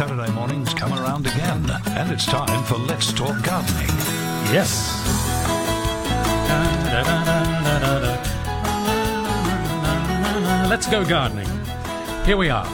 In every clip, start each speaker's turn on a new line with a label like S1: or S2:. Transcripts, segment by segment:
S1: Saturday mornings come around again, and it's time for Let's Talk Gardening.
S2: Yes. Let's go gardening. Here we are.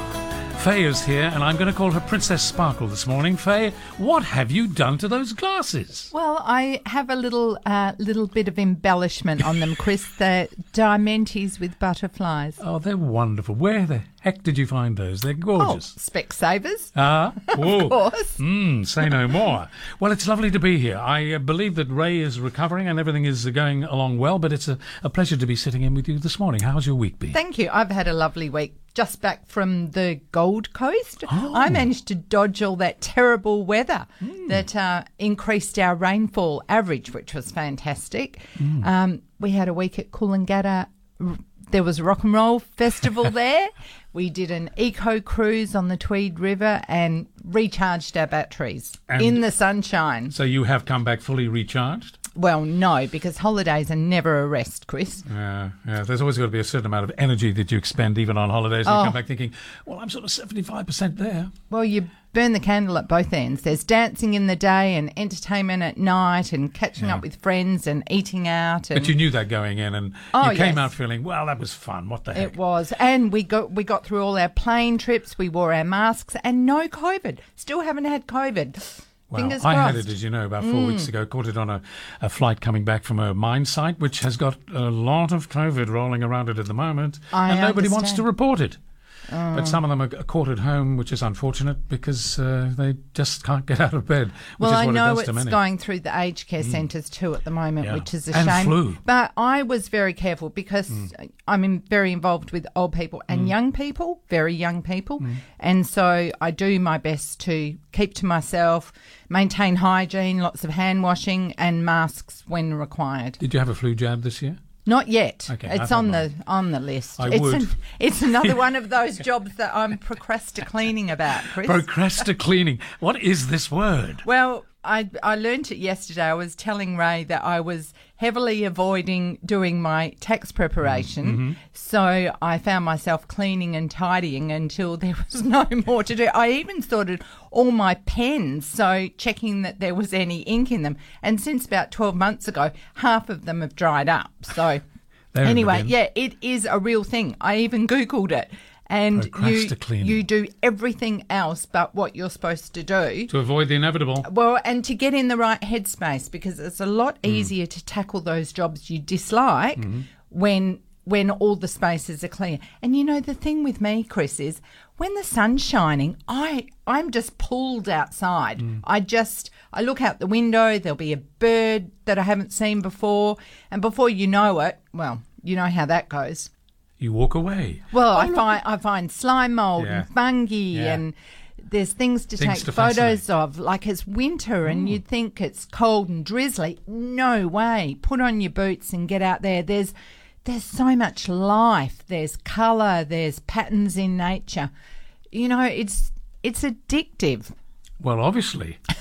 S2: Faye is here, and I'm going to call her Princess Sparkle this morning. Faye, what have you done to those glasses?
S3: Well, I have a little uh, little bit of embellishment on them, Chris. They're diamantes with butterflies.
S2: Oh, they're wonderful. Where the heck did you find those? They're
S3: Oh,
S2: gorgeous.
S3: Specsavers,
S2: Ah, whoa.
S3: of course.
S2: Mm, say no more. Well, it's lovely to be here. I uh, believe that Ray is recovering and everything is uh, going along well, but it's a, a pleasure to be sitting in with you this morning. How's your week been?
S3: Thank you. I've had a lovely week. Just back from the Gold Coast,
S2: Oh.
S3: I managed to dodge all that terrible weather
S2: Hmm.
S3: that uh, increased our rainfall average, which was fantastic.
S2: Hmm.
S3: Um, we had a week at Coolangatta. There was a rock and roll festival there. We did an eco cruise on the Tweed River and recharged our batteries
S2: And-
S3: in the sunshine.
S2: so you have come back fully recharged?
S3: Well, no, because holidays are never a rest, Chris.
S2: Yeah, yeah. There's always got to be a certain amount of energy that you expend even on holidays. And you oh. come back thinking, well, I'm sort of 75% there.
S3: Well, you burn the candle at both ends. There's dancing in the day and entertainment at night and catching up with friends and eating out. And
S2: But you knew that going in, and
S3: Oh,
S2: you came
S3: yes.
S2: out feeling, well, that was fun. What the heck?
S3: it was, and we got we got through all our plane trips. We wore our masks and no COVID. Still haven't had COVID.
S2: Well,
S3: Fingers
S2: I
S3: crossed. Mm.
S2: had it, as you know, about four weeks ago. Caught it on a, a flight coming back from a mine site, which has got a lot of COVID rolling around it at the moment,
S3: I
S2: and nobody wants to report it. But some of them are caught at home, which is unfortunate because uh, they just can't get out of bed. Which
S3: Well,
S2: is
S3: I know
S2: it
S3: it's.
S2: Mm.
S3: going through the aged care centres too at the moment,
S2: Yeah.
S3: which is a
S2: And
S3: shame.
S2: flu.
S3: But I was very careful because
S2: Mm.
S3: I'm in, very involved with old people and young people, very young people,
S2: Mm.
S3: and so I do my best to keep to myself, maintain hygiene, lots of hand washing, and masks when required.
S2: Did you have a flu jab this year?
S3: Not yet.
S2: Okay,
S3: it's on the on the list.
S2: I
S3: it's
S2: would.
S3: An, it's another one of those jobs that I'm procrastinating about, Chris.
S2: Procrastinating. What is this word?
S3: Well, I I learnt it yesterday. I was telling Ray that I was heavily avoiding doing my tax preparation, mm-hmm. so I found myself cleaning and tidying until there was no more to do. I even sorted all my pens, so checking that there was any ink in them. And since about twelve months ago, half of them have dried up. So.
S2: They're in the
S3: Anyway, yeah, it is a real thing. I even Googled it. And you, you do everything else but what you're supposed to do.
S2: To avoid the inevitable.
S3: Well, and to get in the right headspace because it's a lot
S2: Mm.
S3: easier to tackle those jobs you dislike
S2: Mm-hmm.
S3: when when all the spaces are clear. And you know the thing with me, Chris, is when the sun's shining, I I'm just pulled outside.
S2: Mm.
S3: I just I look out the window, there'll be a bird that I haven't seen before, and before you know it, well, you know how that goes.
S2: You walk away.
S3: Well, oh, I find I find slime mold
S2: Yeah.
S3: and fungi
S2: Yeah.
S3: and there's things to
S2: Things
S3: take
S2: to
S3: photos of. Like it's winter and mm. you'd think it's cold and drizzly. No way. Put on your boots and get out there. There's there's so much life. There's colour. There's patterns in nature. You know, it's it's addictive.
S2: Well, obviously,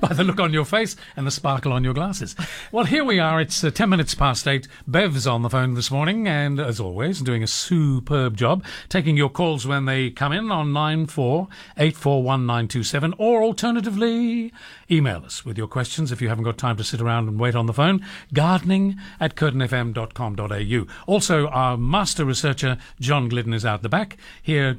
S2: by the look on your face and the sparkle on your glasses. Well, here we are. It's uh, 10 minutes past 8. Bev's on the phone this morning, and as always, doing a superb job, taking your calls when they come in on 94841927, or alternatively, email us with your questions if you haven't got time to sit around and wait on the phone. Gardening at curtinfm.com.au. Also, our master researcher, John Glidden, is out the back here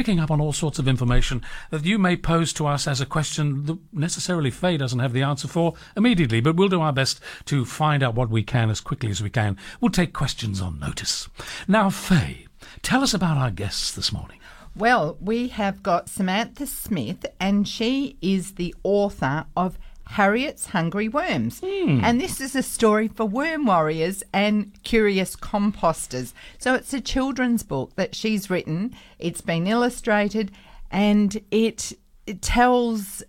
S2: picking up on all sorts of information that you may pose to us as a question that necessarily Faye doesn't have the answer for immediately, but we'll do our best to find out what we can as quickly as we can. We'll take questions on notice. Now, Faye, tell us about our guests this morning.
S3: Well, we have got Samantha Smith, and she is the author of Harriet's Hungry Worms. Hmm. And this is a story for worm warriors and curious composters. So it's a children's book that she's written, it's been illustrated, and it it tells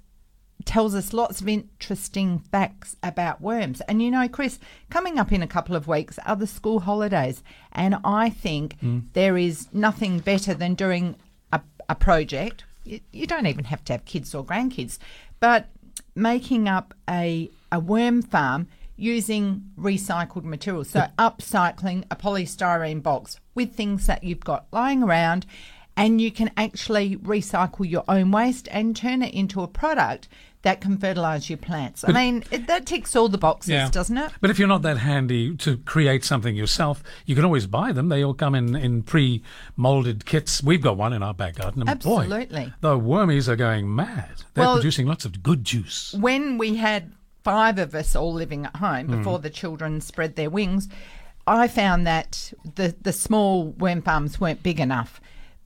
S3: tells us lots of interesting facts about worms. And you know, Chris, coming up in a couple of weeks are the school holidays, and I think hmm. there is nothing better than doing a, a project. You, you don't even have to have kids or grandkids, but making up a a worm farm using recycled materials. So upcycling a polystyrene box with things that you've got lying around and you can actually recycle your own waste and turn it into a product that can fertilize your plants. I mean, it, that ticks all the boxes, doesn't it?
S2: But if you're not that handy to create something yourself, you can always buy them. They all come in, in pre molded kits. We've got one in our back garden. And boy,
S3: Absolutely.
S2: the wormies are going mad. They're
S3: Well-
S2: producing lots of good juice.
S3: when we had five of us all living at home
S2: Hmm.
S3: before the children spread their wings, I found that the, the small worm farms weren't big enough.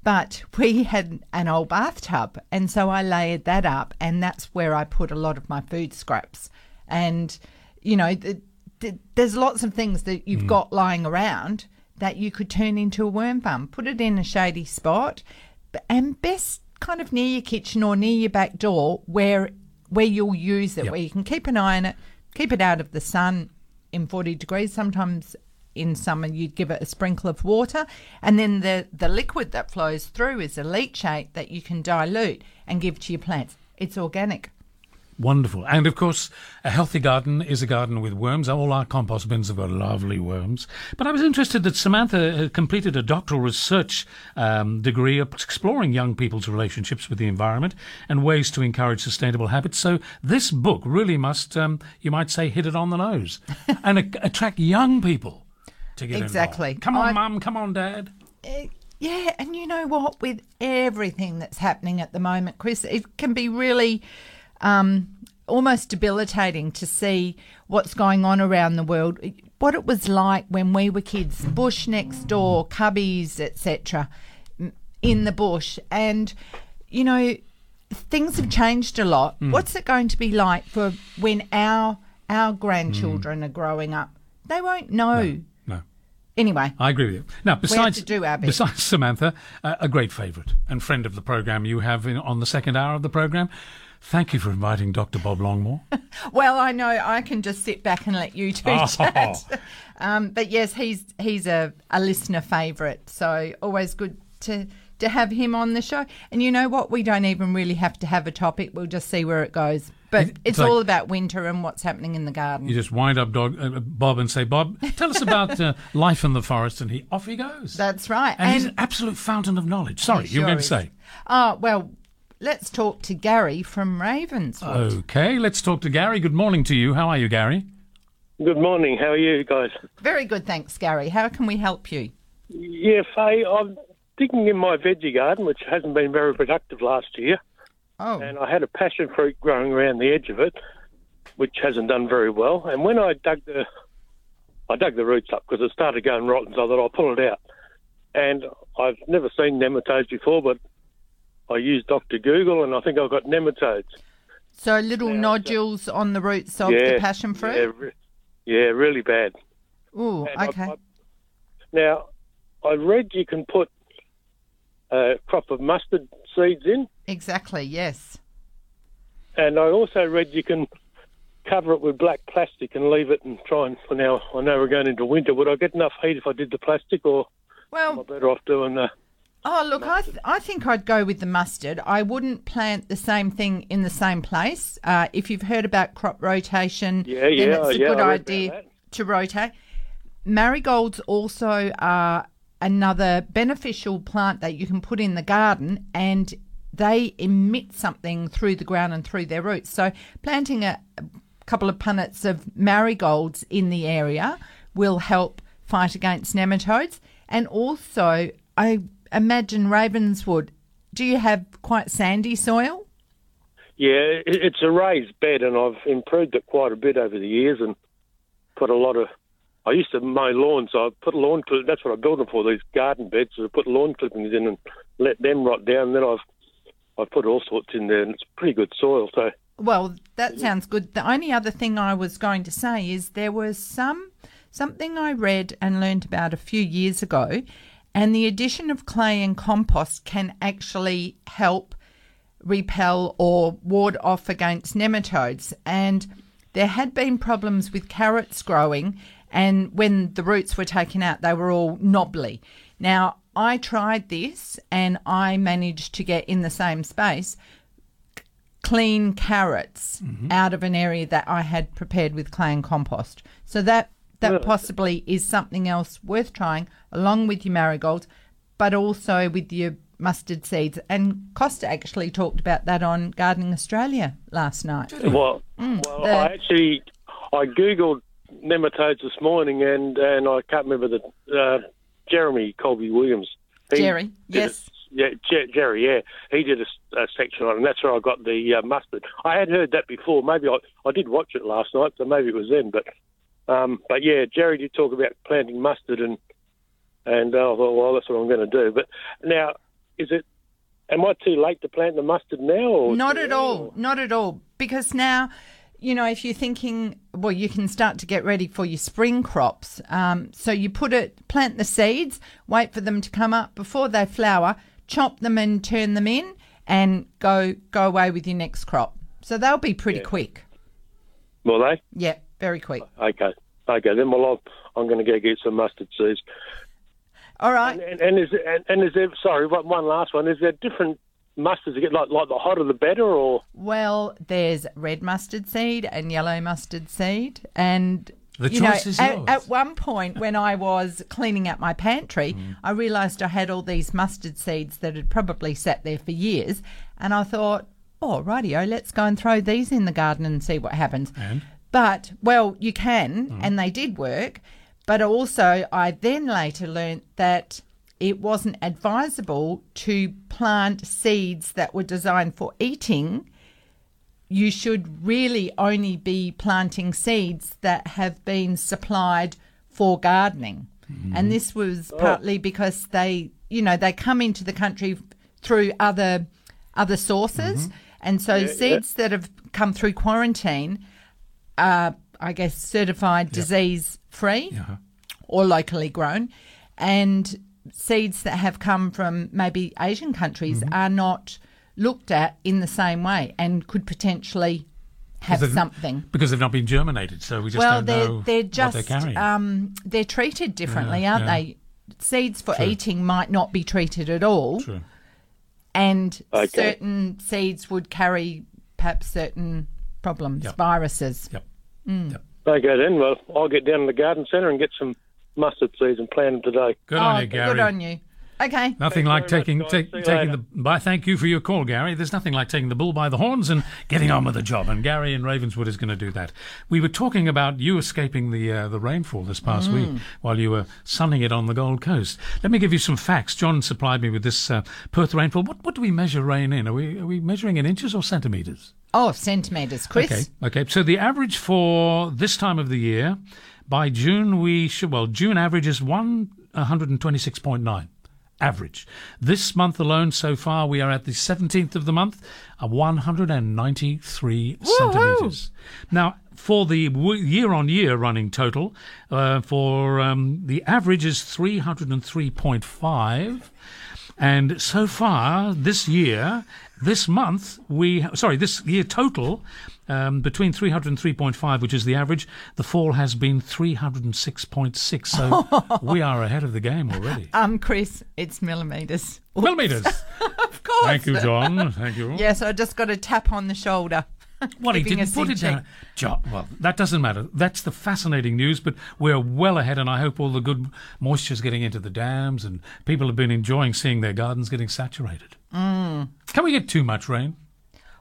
S3: But we had an old bathtub, and so I layered that up, and that's where I put a lot of my food scraps. And, you know, the, the, there's lots of things that you've hmm. got lying around that you could turn into a worm farm. Put it in a shady spot, and best kind of near your kitchen or near your back door where where you'll use it,
S2: Yep.
S3: where you can keep an eye on it, keep it out of the sun in 40 degrees. Sometimes in summer you'd give it a sprinkle of water, and then the, the liquid that flows through is a leachate that you can dilute and give to your plants. It's organic.
S2: Wonderful. And of course, a healthy garden is a garden with worms. All our compost bins have got lovely worms. But I was interested that Samantha uh, completed a doctoral research um, degree exploring young people's relationships with the environment and ways to encourage sustainable habits. So this book really must, um, you might say, hit it on the nose and a- attract young people to get
S3: Exactly.
S2: involved. Come on,
S3: I-
S2: mum. Come on, dad.
S3: Uh, yeah, and you know what? With everything that's happening at the moment, Chris, it can be really um, almost debilitating to see what's going on around the world. What it was like when we were kids, bush next door, cubbies, etc., in the bush, and you know things have changed a lot. What's it going to be like for when our our grandchildren are growing up? They won't know.
S2: No.
S3: Anyway,
S2: I agree with you. Now, besides
S3: do
S2: besides Samantha, uh, a great favourite and friend of the program you have in, on the second hour of the program. Thank you for inviting Dr. Bob Longmore.
S3: Well, I know I can just sit back and let you two
S2: Oh.
S3: chat. Um, but yes, he's he's a, a listener favourite, so always good to to have him on the show. And you know what? We don't even really have to have a topic. We'll just see where it goes. But it's
S2: it's like-
S3: all about winter and what's happening in the garden.
S2: You just wind up dog, uh, Bob and say, Bob, tell us about uh, life in the forest, and he off he goes.
S3: That's right.
S2: and, he's an absolute fountain of knowledge. Sorry, you were going to say.
S3: Oh, well, let's talk to Gary from Ravenswood.
S2: Okay, let's talk to Gary. Good morning to you. How are you, Gary?
S4: Good morning. How are you guys?
S3: Very good, thanks, Gary. How can we help you?
S4: Yeah, Faye, I'm digging in my veggie garden, which hasn't been very productive last year,
S3: Oh,
S4: and I had a passion fruit growing around the edge of it, which hasn't done very well. And when I dug the, I dug the roots up because it started going rotten, so I thought I'll pull it out. And I've never seen nematodes before, but I used Dr. Google, and I think I've got nematodes.
S3: so little
S4: Yeah,
S3: nodules on the roots of
S4: yeah,
S3: the passion
S4: Yeah,
S3: fruit?
S4: re- yeah, really bad.
S3: Ooh,
S4: And I-
S3: okay.
S4: I- now, I read you can put a crop of mustard seeds in,
S3: Exactly, yes.
S4: and I also read you can cover it with black plastic and leave it and try and. For now, I know we're going into winter. Would I get enough heat if I did the plastic, or am I
S3: Well,
S4: better off doing the?
S3: oh, look, I, th- I think I'd go with the mustard. I wouldn't plant the same thing in the same place. Uh, if you've heard about crop rotation,
S4: Yeah,
S3: then
S4: yeah,
S3: it's a
S4: yeah,
S3: good
S4: I read about
S3: idea to rotate. Marigolds also are another beneficial plant that you can put in the garden and they emit something through the ground and through their roots. So planting a, a couple of punnets of marigolds in the area will help fight against nematodes. And also, I imagine Ravenswood, do you have quite sandy soil?
S4: Yeah, it's a raised bed, and I've improved it quite a bit over the years, and put a lot of. I used to mow lawns, so I put lawn clip. That's what I built them for. These garden beds, so I put lawn clippings in and let them rot down. Then I've I've put all sorts in there, and it's pretty good soil. So
S3: Well, that sounds good. The only other thing I was going to say is there was some something I read and learned about a few years ago, and the addition of clay and compost can actually help repel or ward off against nematodes. And there had been problems with carrots growing, and when the roots were taken out, they were all knobbly. Now, I tried this and I managed to get in the same space clean carrots out of an area that I had prepared with clay and compost. So that that
S4: Really?
S3: possibly is something else worth trying along with your marigolds, but also with your mustard seeds. And Costa actually talked about that on Gardening Australia last night.
S4: Well,
S3: Mm.
S4: well,
S3: The-
S4: I actually I googled nematodes this morning, and and I can't remember the uh, Jeremy Coleby Williams.
S3: Jerry,
S4: did a-
S3: yes.
S4: yeah, Jer- Jerry, yeah, he did a section on, it, and that's where I got the uh, mustard. I had heard that before. Maybe I, I did watch it last night, so maybe it was then. But um, but yeah, Jerry did talk about planting mustard, and and uh, I thought, well, that's what I'm going to do. But now, is it? Am I too late to plant the mustard now? Or
S3: Not at all. Not at all. Because now, you know, if you're thinking, well, you can start to get ready for your spring crops. Um, so you put it, plant the seeds, wait for them to come up before they flower, chop them and turn them in, and go go away with your next crop. So they'll be pretty quick.
S4: Will they?
S3: Yeah, very quick.
S4: Okay. Okay. Then, well, I'll, I'm going to go get some mustard seeds.
S3: All right.
S4: And, and, and is and, and is there? Sorry, one last one. Is there different mustards? You get like like the hotter the better, or
S3: Well, there's red mustard seed and yellow mustard seed, and
S2: The
S3: you know,
S2: choice is
S3: at,
S2: yours.
S3: at one point when I was cleaning out my pantry,
S2: Mm.
S3: I realised I had all these mustard seeds that had probably sat there for years, and I thought, oh, rightio, let's go and throw these in the garden and see what happens.
S2: And?
S3: But well, you can,
S2: Mm.
S3: and they did work. But also, I then later learnt that it wasn't advisable to plant seeds that were designed for eating. You should really only be planting seeds that have been supplied for gardening. And mm-hmm. this was oh. partly because they, you know, they come into the country through other other sources, mm-hmm. and so seeds that have come through quarantine are, I guess, certified disease free
S2: Yeah. Uh-huh.
S3: or locally grown, and seeds that have come from maybe Asian countries
S2: Mm-hmm.
S3: are not looked at in the same way and could potentially have something.
S2: because they've not been germinated, so we just
S3: Well,
S2: don't
S3: they're
S2: know
S3: they're
S2: what
S3: just
S2: they're carrying.
S3: um, they're treated differently,
S2: Yeah,
S3: aren't
S2: yeah.
S3: they? Seeds for
S2: True.
S3: eating might not be treated at all,
S2: True.
S3: and
S4: Okay.
S3: certain seeds would carry perhaps certain problems,
S2: Yep.
S3: viruses.
S2: Yep.
S3: Mm.
S2: Yep.
S4: okay then. Well, I'll get down to the garden centre and get some mustard seeds and plant them today.
S2: Good
S3: oh,
S2: on you, Gary.
S3: good on you. Okay.
S2: Nothing
S4: Thanks
S2: like taking
S4: much, guys.
S2: take, taking
S4: later.
S2: the. By, thank you for your call, Gary. There's nothing like taking the bull by the horns and getting on with the job. And Gary in Ravenswood is going to do that. We were talking about you escaping the uh, the rainfall this past week while you were sunning it on the Gold Coast. Let me give you some facts. John supplied me with this uh, Perth rainfall. What what do we measure rain in? Are we are we measuring in inches or centimeters?
S3: Oh, centimetres, Chris.
S2: Okay, okay. So the average for this time of the year, by June we should well June average is one hundred and twenty six point nine. Average. This month alone, so far, we are at the 17th of the month, uh, 193 centimetres. Now, for the year on year running total, uh, for um, the average is 303.5. And so far this year, this month, we sorry, this year total, um, between 300 and 3.5, which is the average, the fall has been 306.6. So we are ahead of the game already.
S3: Um, Chris, it's millimetres.
S2: Millimeters.
S3: Of course.
S2: Thank you, John. Thank you.
S3: Yes, I just got a tap on the shoulder.
S2: Well, he didn't put it down. John, well, that doesn't matter. That's the fascinating news, but we're well ahead, and I hope all the good moisture's getting into the dams, and people have been enjoying seeing their gardens getting saturated. Mm. Can we get too much rain?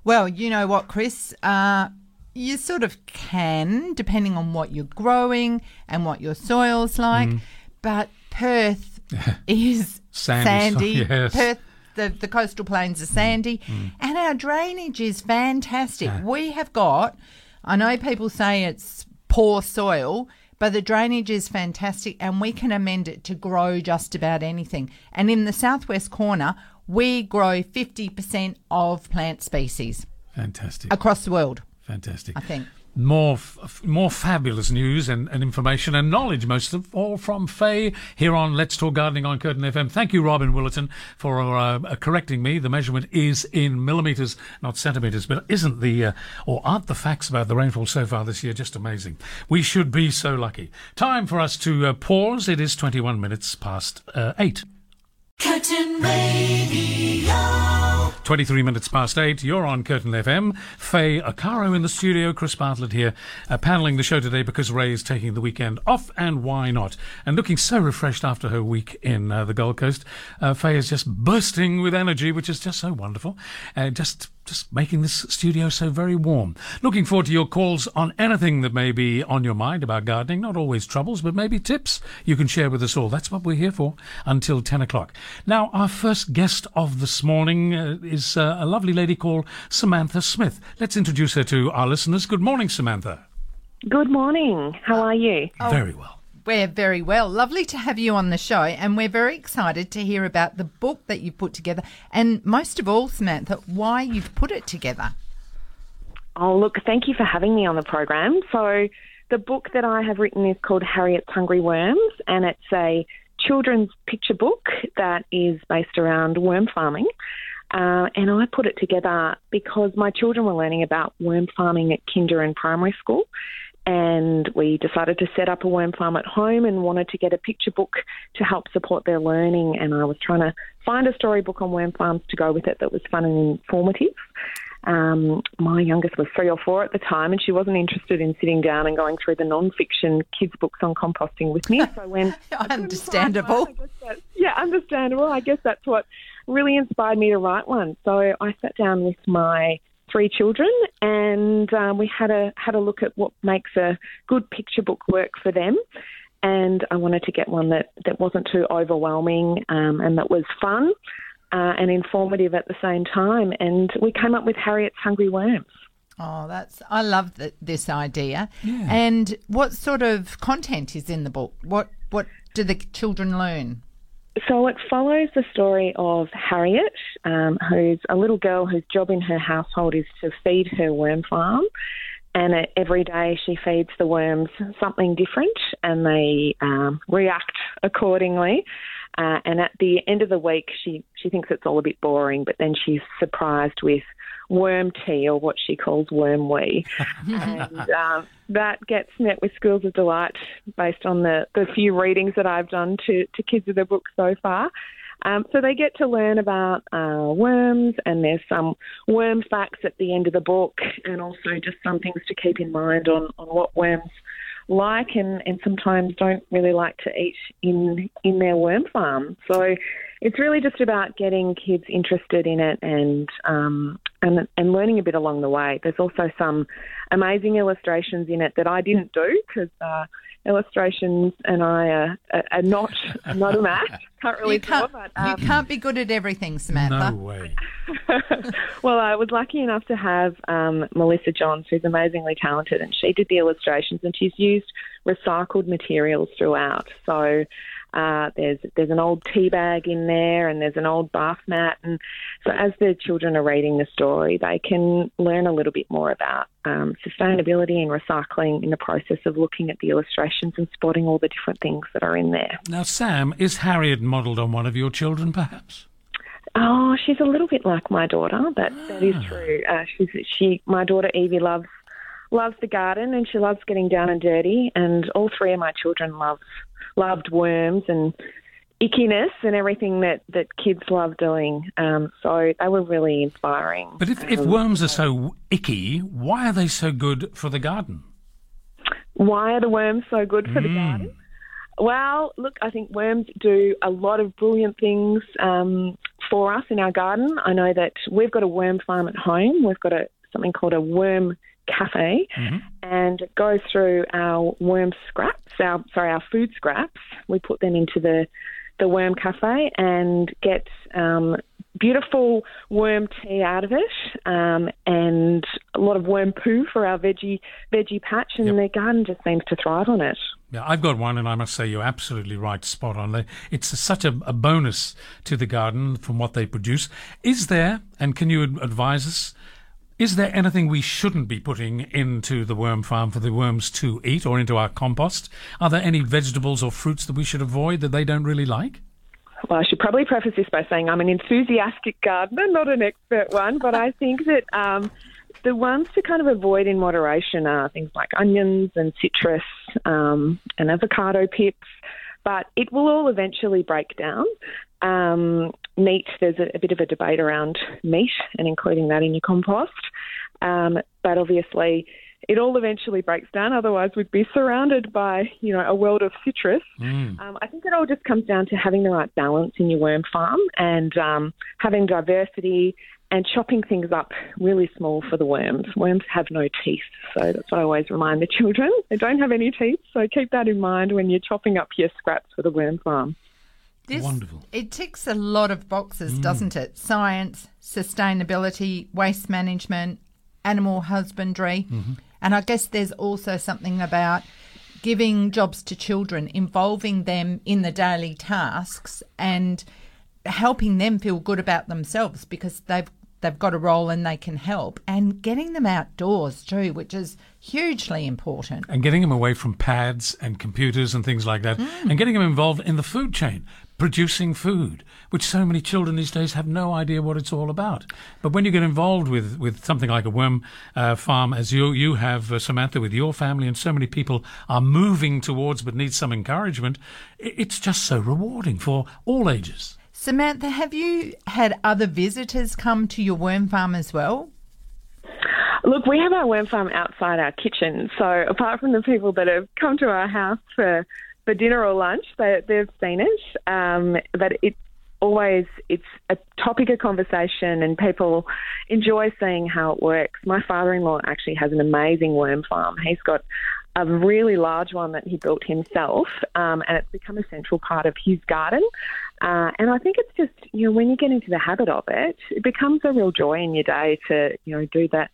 S3: Well, you know what, Chris? Uh, you sort of can, depending on what you're growing and what your soil's like.
S2: Mm.
S3: But Perth is
S2: Sandy
S3: sandy.
S2: yes.
S3: Perth, the, the coastal plains are sandy.
S2: Mm.
S3: And our drainage is fantastic. We have got, I know people say it's poor soil, but the drainage is fantastic and we can amend it to grow just about anything. And in the southwest corner, we grow 50% of plant species
S2: Fantastic.
S3: across the world,
S2: Fantastic.
S3: I think.
S2: more f- more fabulous news and, and, information and knowledge, most of all from Faye here on Let's Talk Gardening on Curtin FM. Thank you, Robin Willerton, for uh, uh, correcting me. The measurement is in millimetres, not centimetres. But isn't the, uh, or aren't the facts about the rainfall so far this year just amazing? We should be so lucky. Time for us to uh, pause. It is 21 minutes past uh, 8. Curtin Radio. 23 minutes past 8, you're on Curtin FM. Faye Arcaro in the studio, Chris Bartlett here, uh, paneling the show today because Ray is taking the weekend off, and why not? And looking so refreshed after her week in uh, the Gold Coast. Uh, Faye is just bursting with energy, which is just so wonderful. Uh, just just making this studio so very warm. Looking forward to your calls on anything that may be on your mind about gardening. Not always troubles, but maybe tips you can share with us all. That's what we're here for until 10 o'clock. Now, our first guest of this morning uh, is uh, a lovely lady called Samantha Smith. Let's introduce her to our listeners. Good morning, Samantha.
S5: Good morning. How are you?
S2: Very well.
S3: We're very well. Lovely to have you on the show, and we're very excited to hear about the book that you've put together, and most of all, Samantha, why you've put it together.
S5: Oh, look, thank you for having me on the program. So, the book that I have written is called Harriet's Hungry Worms, and it's a children's picture book that is based around worm farming. Uh, and I put it together because my children were learning about worm farming at kinder and primary school and we decided to set up a worm farm at home and wanted to get a picture book to help support their learning. And I was trying to find a storybook on worm farms to go with it that was fun and informative. Um, my youngest was three or four at the time, and she wasn't interested in sitting down and going through the non-fiction kids' books on composting with me.
S3: So when understandable,
S5: that, yeah, understandable. I guess that's what really inspired me to write one. So I sat down with my three children, and um, we had a had a look at what makes a good picture book work for them. And I wanted to get one that, that wasn't too overwhelming um, and that was fun uh, and informative at the same time. And we came up with Harriet's Hungry Worms.
S3: Oh, that's I love the, this idea. Yeah. And what sort of content is in the book? What what do the children learn?
S5: So it follows the story of Harriet, um, who's a little girl whose job in her household is to feed her worm farm. And every day she feeds the worms something different and they um, react accordingly. Uh, and at the end of the week, she, she thinks it's all a bit boring, but then she's surprised with worm tea or what she calls worm wee. and um, that gets met with schools of delight based on the, the few readings that I've done to, to kids of the book so far. Um, so they get to learn about uh, worms, and there's some worm facts at the end of the book, and also just some things to keep in mind on, on what worms like and, and sometimes don't really like to eat in in their worm farm. So it's really just about getting kids interested in it and um, and and learning a bit along the way. There's also some amazing illustrations in it that I didn't do because uh, illustrations and I are, are not not a match. Can't really
S3: you can't, but, um, you can't be good at everything, Samantha.
S2: No way.
S5: well, I was lucky enough to have um, Melissa Johns, who's amazingly talented, and she did the illustrations, and she's used recycled materials throughout. So uh, there's there's an old tea bag in there, and there's an old bath mat, and so as the children are reading the story, they can learn a little bit more about um, sustainability and recycling in the process of looking at the illustrations and spotting all the different things that are in there.
S2: Now, Sam, is Harriet modelled on one of your children, perhaps?
S5: Oh, she's a little bit like my daughter. That ah. that is ah. true. Uh, she's she. My daughter Evie loves loves the garden and she loves getting down and dirty. And all three of my children love loved worms and ickiness and everything that, that kids love doing. Um, so they were really inspiring.
S2: But if, if um, worms are so icky, why are they so good for the garden?
S5: Why are the worms so good for mm. the garden? Well, look, I think worms do a lot of brilliant things um, for us in our garden. I know that we've got a worm farm at home. We've got a something called a worm cafe mm-hmm. and go through our worm scraps, our sorry, our food scraps. We put them into the the worm cafe and get um, beautiful worm tea out of it, um, and a lot of worm poo for our veggie veggie patch, and yep. the garden just seems to thrive on it.
S2: Yeah, I've got one, and I must say you're absolutely right, spot on. It's a, such a, a bonus to the garden from what they produce. Is there, and can you advise us? Is there anything we shouldn't be putting into the worm farm for the worms to eat or into our compost? Are there any vegetables or fruits that we should avoid that they don't really like?
S5: Well, I should probably preface this by saying I'm an enthusiastic gardener, not an expert one, but I think that um, the ones to kind of avoid in moderation are things like onions and citrus um, and avocado pips, but it will all eventually break down. Um, meat, there's a, a, bit of a debate around meat and including that in your compost, um, but obviously it all eventually breaks down. Otherwise, we'd be surrounded by you know a world of citrus. Mm. Um, I think it all just comes down to having the right balance in your worm farm and um, having diversity and chopping things up really small for the worms. Worms have no teeth, so that's what I always remind the children. They don't have any teeth, so keep that in mind when you're chopping up your scraps for the worm farm.
S3: This,
S2: Wonderful.
S3: It ticks a lot of boxes, mm. doesn't it? Science, sustainability, waste management, animal husbandry. Mm-hmm. And I guess there's also something about giving jobs to children, involving them in the daily tasks and helping them feel good about themselves because they've they've got a role and they can help and getting them outdoors too which is hugely important
S2: and getting them away from pads and computers and things like that mm. and getting them involved in the food chain producing food, which so many children these days have no idea what it's all about. But when you get involved with, with something like a worm uh, farm, as you you have, uh, Samantha, with your family, and so many people are moving towards but need some encouragement, it's just so rewarding for all ages.
S3: Samantha, have you had other visitors come to your worm farm as well?
S5: Look, we have our worm farm outside our kitchen. So apart from the people that have come to our house for for dinner or lunch. They, they've seen it, um, but it's always it's a topic of conversation, and people enjoy seeing how it works. My father-in-law actually has an amazing worm farm. He's got a really large one that he built himself, um, and it's become a central part of his garden. Uh, and I think it's just you know when you get into the habit of it, it becomes a real joy in your day to you know do that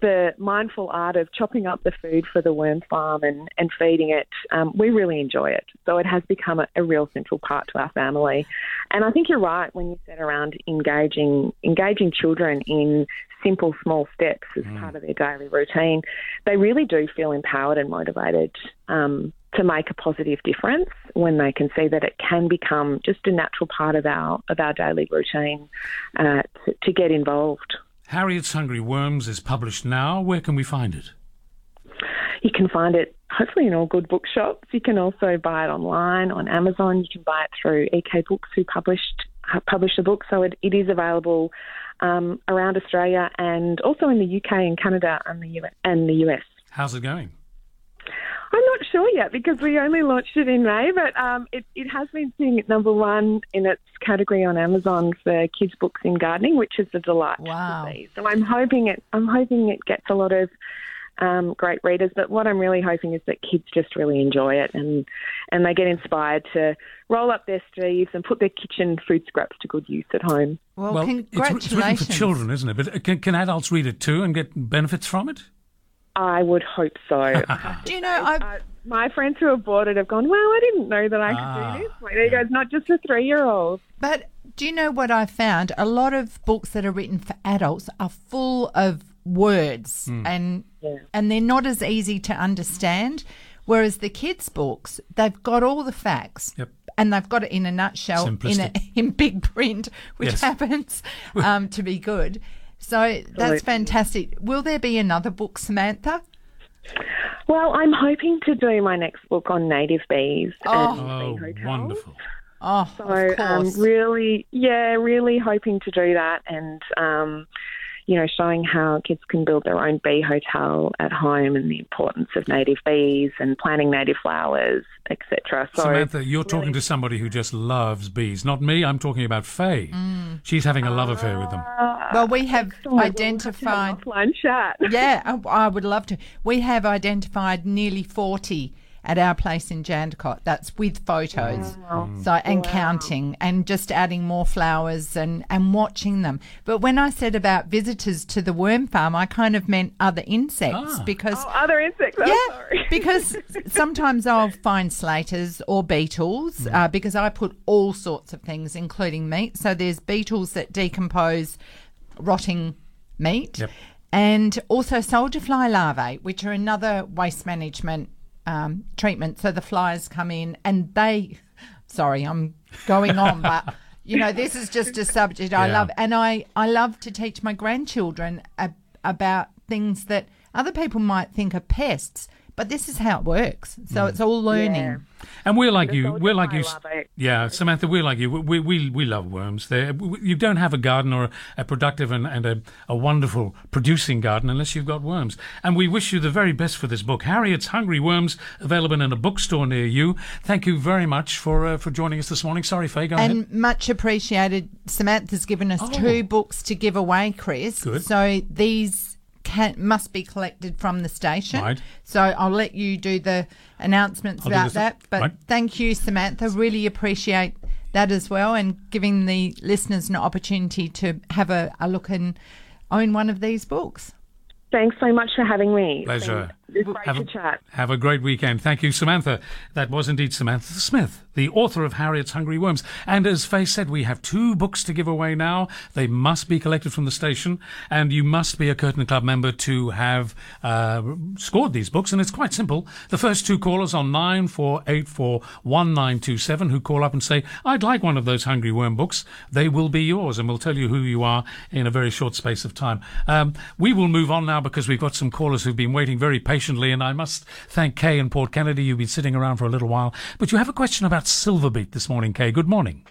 S5: the mindful art of chopping up the food for the worm farm and, and feeding it, um, we really enjoy it. So it has become a, a, real central part to our family. And I think you're right when you said around engaging engaging children in simple small steps as mm. part of their daily routine. They really do feel empowered and motivated um, to make a positive difference when they can see that it can become just a natural part of our of our daily routine uh, to, to get involved.
S2: Harriet's Hungry Worms is published now. Where can we find it?
S5: You can find it hopefully in all good bookshops. You can also buy it online on Amazon. You can buy it through EK Books, who published published the book. So it, it is available um, around Australia and also in the UK and Canada and the US. And the US.
S2: How's it going?
S5: I'm not sure yet because we only launched it in May, but um, it, it has been sitting at number one in its category on Amazon for kids' books in gardening, which is a delight wow. to see. So I'm hoping it. I'm hoping it gets a lot of um, great readers. But what I'm really hoping is that kids just really enjoy it and and they get inspired to roll up their sleeves and put their kitchen food scraps to good use at home.
S3: Well, well congratulations.
S2: It's, it's written for children, isn't it? But can, can adults read it too and get benefits from it?
S5: I would hope so.
S3: do you know, I,
S5: my friends who have bought it have gone, "Wow, I didn't know that I could ah, do this." Like, there yeah. goes, not just for three-year-olds.
S3: But do you know what I found? A lot of books that are written for adults are full of words, mm. and yeah. and they're not as easy to understand. Whereas the kids' books, they've got all the facts.
S2: Yep
S3: and they've got it in a nutshell in a, in big print, which yes. happens um, to be good. So that's fantastic. Will there be another book, Samantha?
S5: Well, I'm hoping to do my next book on native bees.
S2: Oh, oh wonderful.
S3: Oh,
S5: so um, really, yeah, really hoping to do that, and um, you know, showing how kids can build their own bee hotel at home and the importance of native bees and planting native flowers, etc.
S2: So, Samantha, you're really talking to somebody who just loves bees. Not me. I'm talking about Faye. Mm. She's having a love affair with them.
S3: Uh, well, we have Excellent. identified.
S5: We'll have chat.
S3: yeah, I would love to. We have identified nearly 40 at our place in Jandakot. That's with photos. Wow. So and wow. counting and just adding more flowers and, and watching them. But when I said about visitors to the worm farm, I kind of meant other insects ah. because
S5: oh, other insects.
S3: I'm yeah, sorry. because sometimes I'll find slaters or beetles mm. uh, because I put all sorts of things, including meat. So there's beetles that decompose rotting meat.
S2: Yep
S3: and also soldier fly larvae, which are another waste management um, treatment. So the flies come in and they, sorry, I'm going on, but you know, this is just a subject I
S2: Yeah.
S3: love, and I I love to teach my grandchildren ab- about things that other people might think are pests, but this is how it works. So it's all learning.
S2: And we're like you. We're like you. Yeah, Samantha, we're like you. We we we love worms. They you don't have a garden or a, a productive and, and a, a wonderful producing garden unless you've got worms. And we wish you the very best for this book, Harriet's Hungry Worms, available in a bookstore near you. Thank you very much for uh, for joining us this morning. Sorry, Faye, go ahead.
S3: And much appreciated. Samantha's given us
S2: Oh.
S3: two books to give away, Chris.
S2: Good.
S3: So these can must be collected from the station.
S2: Right.
S3: So I'll let you do the announcements
S2: I'll
S3: about
S2: this-
S3: that. But
S2: right.
S3: thank you, Samantha. Really appreciate that as well, and giving the listeners an opportunity to have a, a look and own one of these books.
S5: Thanks so much for having me.
S2: Pleasure.
S5: It's great
S2: Have
S5: to
S2: a,
S5: chat.
S2: have a great weekend. Thank you, Samantha. That was indeed Samantha Smith, the author of Harriet's Hungry Worms. And as Faye said, we have two books to give away now. They must be collected from the station, and you must be a Curtin Club member to have uh, scored these books. And it's quite simple. The first two callers on 94841927 who call up and say, I'd like one of those Hungry Worm books, they will be yours, and we'll tell you who you are in a very short space of time. Um, we will move on now because we've got some callers who've been waiting very patiently, and I must thank Kay and Port Kennedy. You've been sitting around for a little while, but you have a question about Silverbeet this morning, Kay. Good morning.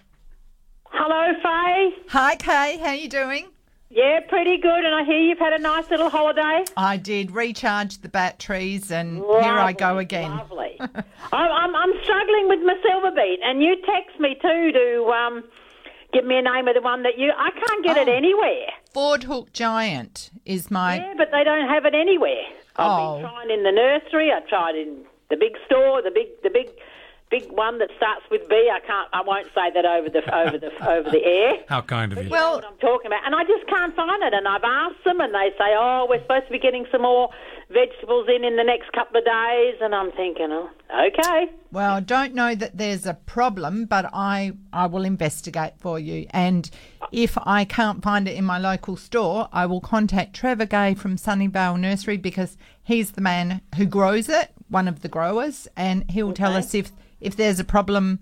S6: Hello, Faye.
S3: Hi, Kay. How are you doing?
S6: Yeah, pretty good. And I hear you've had a nice little holiday.
S3: I did recharge the batteries, and here I go again.
S6: Lovely. I'm, I'm, I'm struggling with my silver beet, and you text me too to um, give me a name of the one that you. I can't get it
S3: Oh.
S6: anywhere.
S3: Fordhook Giant is my.
S6: Yeah, but they don't have it anywhere. I've
S3: Oh.
S6: been trying in the nursery. I tried in the big store, the big, the big, big one that starts with B. I can't. I won't say that over the over the over the air.
S2: How kind of you.
S3: Well,
S6: what I'm talking about. And I just can't find it. And I've asked them, and they say, "Oh, we're supposed to be getting some more vegetables in in the next couple of days." And I'm thinking, "Oh, okay."
S3: Well, I don't know that there's a problem, but I I will investigate for you. And if I can't find it in my local store, I will contact Trevor Gay from Sunnyvale Nursery because he's the man who grows it, one of the growers, and he'll tell us if if there's a problem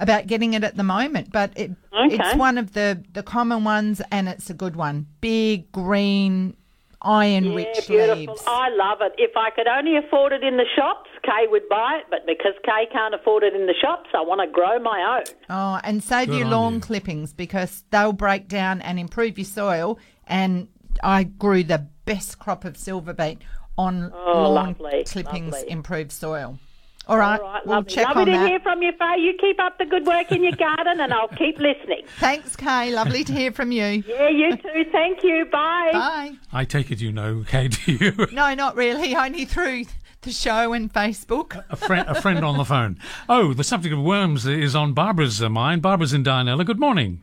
S3: about getting it at the moment. But it, it's one of the the common ones, and it's a good one. Big green, iron
S6: Yeah,
S3: rich
S6: beautiful.
S3: leaves.
S6: I love it. If I could only afford it in the shops, Kay would buy it. But because Kay can't afford it in the shops, I want to grow my own.
S3: Oh, and save
S2: Good
S3: your lawn
S2: you.
S3: clippings because they'll break down and improve your soil. And I grew the best crop of silver beet on
S6: Oh,
S3: lawn
S6: lovely,
S3: clippings,
S6: lovely.
S3: improve soil. All right,
S6: All right,
S3: we'll
S6: lovely.
S3: check
S6: lovely
S3: on
S6: to
S3: that.
S6: hear from you, Faye. You keep up the good work in your garden, and I'll keep listening.
S3: Thanks, Kay. Lovely to hear from you.
S6: Yeah, you too. Thank you. Bye.
S3: Bye.
S2: I take it you know, Kay, do you?
S3: No, not really. Only through the show and Facebook.
S2: a, friend, a friend on the phone. Oh, the subject of worms is on Barbara's uh, mind. Barbara's in Dianella. Good morning.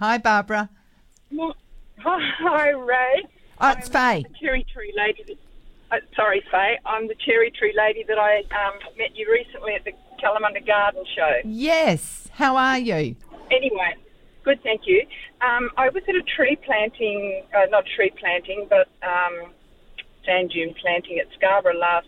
S3: Hi, Barbara.
S7: Hi, Ray.
S3: Oh, it's Faye.
S7: Cherry tree lady. that- Uh, sorry, Faye. I'm the cherry tree lady that I um, met you recently at the Kalamunda Garden Show.
S3: Yes. How are you?
S7: Anyway, good, thank you. Um, I was at a tree planting, uh, not tree planting, but um, sand dune planting at Scarborough last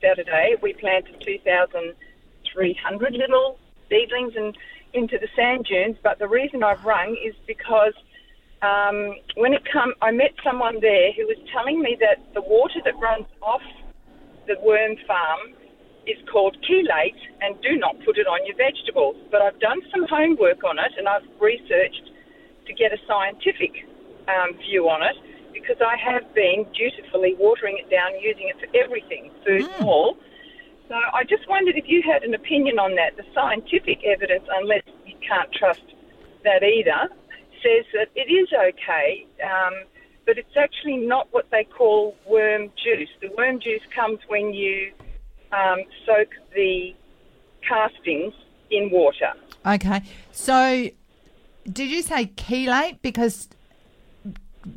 S7: Saturday. We planted 2,300 little seedlings and into the sand dunes. But the reason I've rung is because um, when it come, I met someone there who was telling me that the water that runs off the worm farm is called chelate and do not put it on your vegetables. But I've done some homework on it and I've researched to get a scientific um, view on it because I have been dutifully watering it down, using it for everything, food and all. So I just wondered if you had an opinion on that. The scientific evidence, unless you can't trust that either, says that it is okay, um, but it's actually not what they call worm juice. The worm juice comes when you um, soak the castings in water.
S3: Okay. So, did you say chelate? Because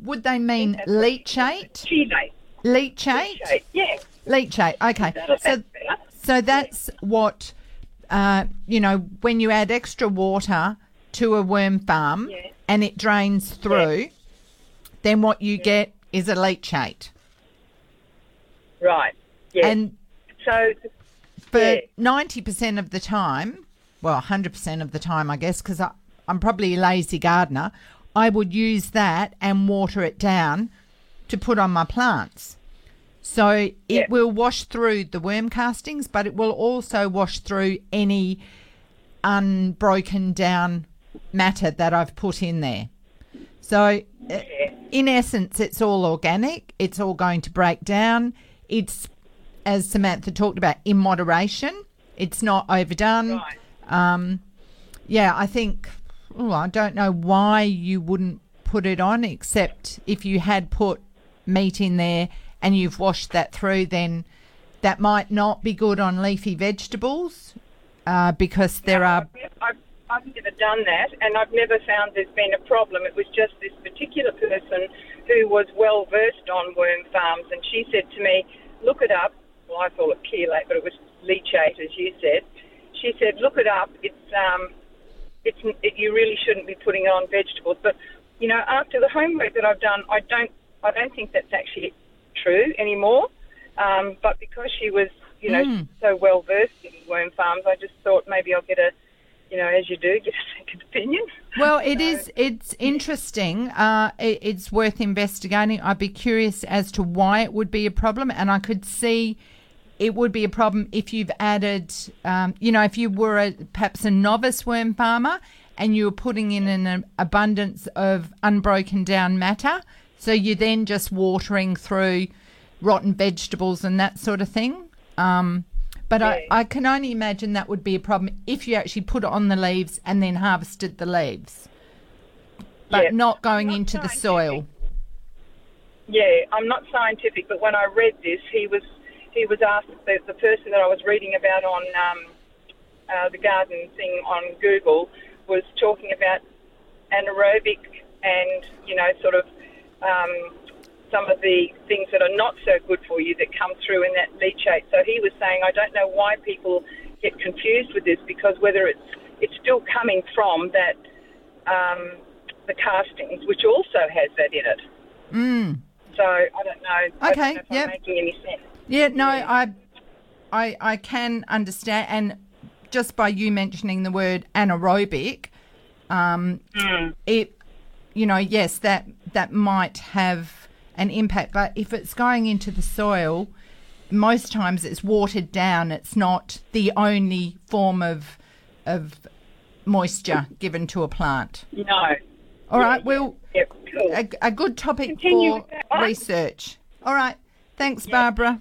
S3: would they mean leachate?
S7: Chelate.
S3: Leachate?
S7: Yeah.
S3: Leachate. Okay. So,
S7: that's
S3: so that's what uh, you know when you add extra water to a worm farm
S7: Yeah.
S3: and it drains through. Then what you get is a leachate.
S7: Right. Yeah.
S3: And
S7: so,
S3: for ninety percent of the time, well, hundred percent of the time, I guess, because I'm probably a lazy gardener, I would use that and water it down to put on my plants. So it
S7: Yeah.
S3: will wash through the worm castings, but it will also wash through any unbroken down matter that I've put in there. So, uh, in essence, it's all organic. It's all going to break down. It's, as Samantha talked about, in moderation. It's not overdone.
S7: Right.
S3: Um, yeah, I think. Oh, I don't know why you wouldn't put it on, except if you had put meat in there and you've washed that through, then that might not be good on leafy vegetables uh, because there are.
S7: I've, I've never done that, and I've never found there's been a problem. It was just this particular person who was well versed on worm farms, and she said to me, "Look it up." Well, I call it chelate, but it was leachate, as you said. She said, "Look it up. It's um, it's it, you really shouldn't be putting it on vegetables." But you know, after the homework that I've done, I don't I don't think that's actually true anymore. Um, but because she was, you know, so well versed in worm farms, I just thought maybe I'll get a, you know, as you do, get a second opinion.
S3: Well, it is. It's interesting. Uh, it, it's worth investigating. I'd be curious as to why it would be a problem, and I could see it would be a problem if you've added, um, you know, if you were a, perhaps a novice worm farmer and you were putting in an abundance of unbroken down matter, so you're then just watering through rotten vegetables and that sort of thing. Um, but I, I can only imagine that would be a problem if you actually put it on the leaves and then harvested the leaves, but
S7: Yeah.
S3: not going
S7: Not
S3: into the soil.
S7: Yeah, I'm not scientific, but when I read this, he was he was asked the, the person that I was reading about on um, uh, the garden thing on Google was talking about anaerobic and you know sort of um, some of the things that are not so good for you that come through in that leachate. So he was saying, I don't know why people get confused with this because whether it's it's still coming from that um, the castings, which also has that in it.
S3: Mm.
S7: So I don't know.
S3: Okay,
S7: don't know
S3: yep.
S7: Making any sense.
S3: Yeah, no, I, I, I can understand, and just by you mentioning the word anaerobic, um, it, you know, yes, that that might have an impact, but if it's going into the soil, most times it's watered down. It's not the only form of of moisture given to a plant.
S7: No.
S3: All right, well,
S7: Yep. Cool.
S3: a, a good topic
S7: Continue
S3: for
S7: with that one.
S3: research. All right, thanks, Barbara.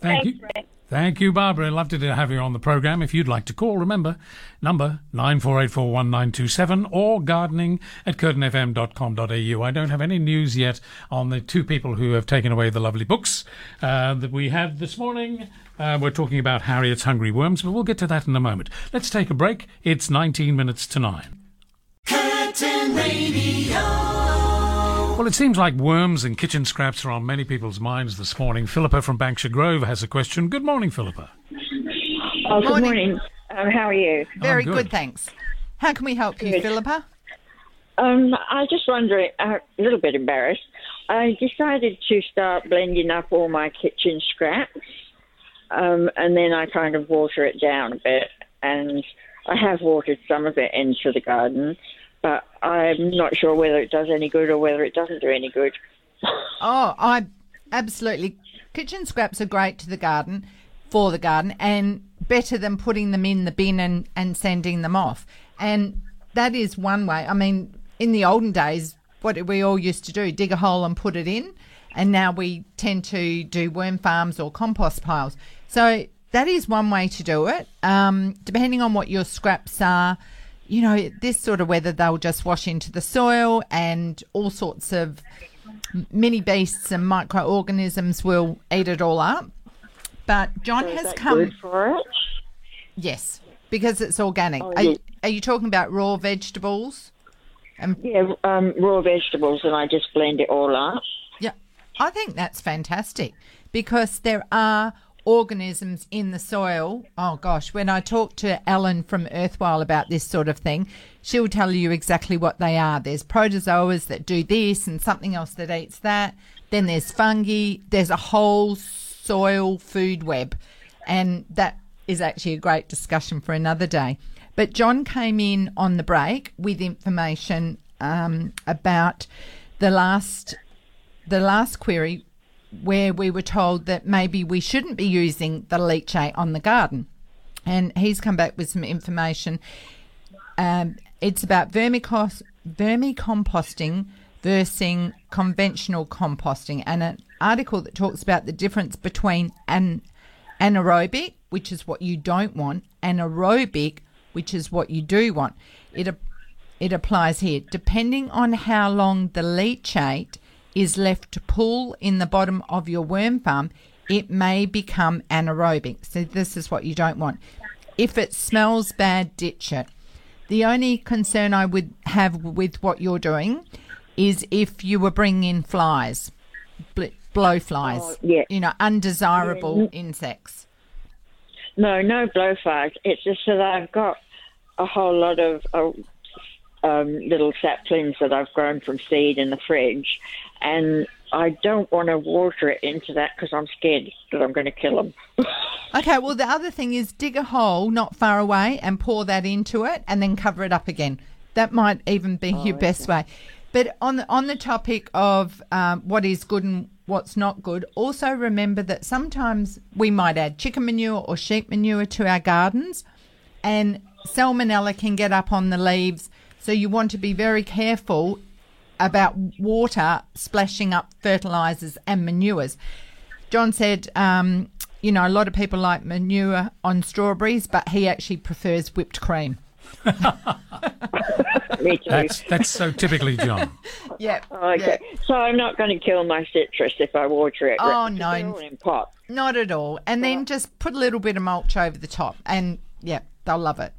S2: Thank
S7: Thanks,
S2: you.
S7: Ray.
S2: Thank you, Barbara. Lovely to have you on the programme. If you'd like to call, remember, number 94841927 or gardening at curtinfm.com.au. I don't have any news yet on the two people who have taken away the lovely books uh, that we had this morning. Uh, we're talking about Harriet's Hungry Worms, but we'll get to that in a moment. Let's take a break. It's 19 minutes to 9. Well, it seems like worms and kitchen scraps are on many people's minds this morning. Philippa from Banksia Grove has a question. Good morning, Philippa.
S8: Oh, good
S3: Morning.
S8: morning. Um, how are you?
S3: Very
S2: good.
S3: good. thanks. How can we help you, Philippa?
S8: Um, I was just wondering, uh, a little bit embarrassed. I decided to start blending up all my kitchen scraps, um, and then I kind of water it down a bit. And I have watered some of it into the garden, but I'm not sure whether it does any good or whether it doesn't do any good.
S3: Oh, I absolutely. Kitchen scraps are great to the garden, for the garden, and better than putting them in the bin and, and sending them off. And that is one way. I mean, in the olden days, what we all used to do? Dig a hole and put it in. And now we tend to do worm farms or compost piles. So that is one way to do it. Um, depending on what your scraps are, you know, this sort of weather, they'll just wash into the soil and all sorts of mini beasts and microorganisms will eat it all up. But John
S8: Is
S3: has come.
S8: for it?
S3: Yes, because it's organic.
S8: Oh,
S3: are, are you talking about raw vegetables?
S8: Yeah, um, raw vegetables, and I just blend it all up.
S3: Yeah, I think that's fantastic because there are organisms in the soil. Oh gosh, when I talk to Ellen from Earthwhile about this sort of thing, she'll tell you exactly what they are. There's protozoas that do this and something else that eats that. Then there's fungi. There's a whole soil food web. And that is actually a great discussion for another day. But John came in on the break with information um, about the last the last query where we were told that maybe we shouldn't be using the leachate on the garden. And he's come back with some information. Um, it's about vermicos- vermicomposting versus conventional composting, and an article that talks about the difference between an anaerobic, which is what you don't want, and aerobic, which is what you do want. It it applies here. Depending on how long the leachate is left to pool in the bottom of your worm farm, it may become anaerobic. So this is what you don't want. If it smells bad, ditch it. The only concern I would have with what you're doing is if you were bringing in flies, blowflies,
S8: oh, yeah.
S3: you know, undesirable yeah. insects.
S8: No, no blowflies. It's just that I've got a whole lot of uh, um, little saplings that I've grown from seed in the fridge, and I don't want to water it into that because I'm scared that I'm going to kill them.
S3: okay, well, the other thing is dig a hole not far away and pour that into it and then cover it up again. That might even be oh, your okay. best way. But on the, on the topic of um, what is good and what's not good, also remember that sometimes we might add chicken manure or sheep manure to our gardens, and salmonella can get up on the leaves. So you want to be very careful about water splashing up fertilizers and manures. John said, um, you know, a lot of people like manure on strawberries, but he actually prefers whipped cream.
S8: Me too.
S2: That's, that's so typically John.
S3: yeah.
S8: Okay. Yeah. So I'm not going to kill my citrus if I water it.
S3: Oh, no.
S8: In pot.
S3: Not at all. And then just put a little bit of mulch over the top, and yeah, they'll love it.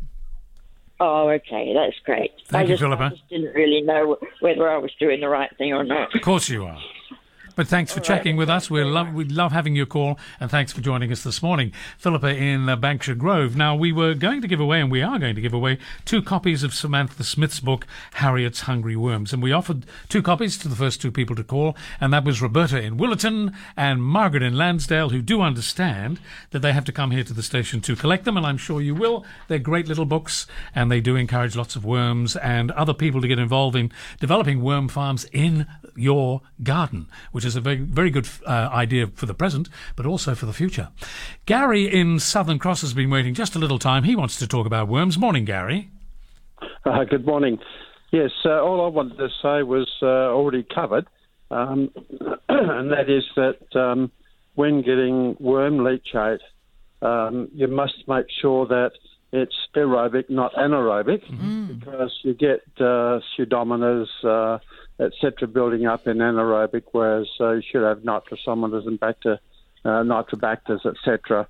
S8: Oh, okay, that's great.
S2: Thank
S8: I
S2: you,
S8: just,
S2: Philippa.
S8: I just didn't really know whether I was doing the right thing or not.
S2: Of course you are. But thanks for All checking right. with us. We love we love having your call, and thanks for joining us this morning, Philippa in uh, Banksia Grove. Now we were going to give away, and we are going to give away two copies of Samantha Smith's book, Harriet's Hungry Worms, and we offered two copies to the first two people to call, and that was Roberta in Willetton and Margaret in Landsdale, who do understand that they have to come here to the station to collect them, and I'm sure you will. They're great little books, and they do encourage lots of worms and other people to get involved in developing worm farms in your garden, which is a very, very good uh, idea for the present, but also for the future. Gary in Southern Cross has been waiting just a little time. He wants to talk about worms. Morning, Gary.
S9: Uh, good morning. Yes, uh, all I wanted to say was uh, already covered, um, and that is that um, when getting worm leachate, um, you must make sure that it's aerobic, not anaerobic, mm. because you get uh, pseudomonas, uh, etc., building up in anaerobic, whereas uh, you should have nitrosomonas and bacter, uh, nitrobacters, etc.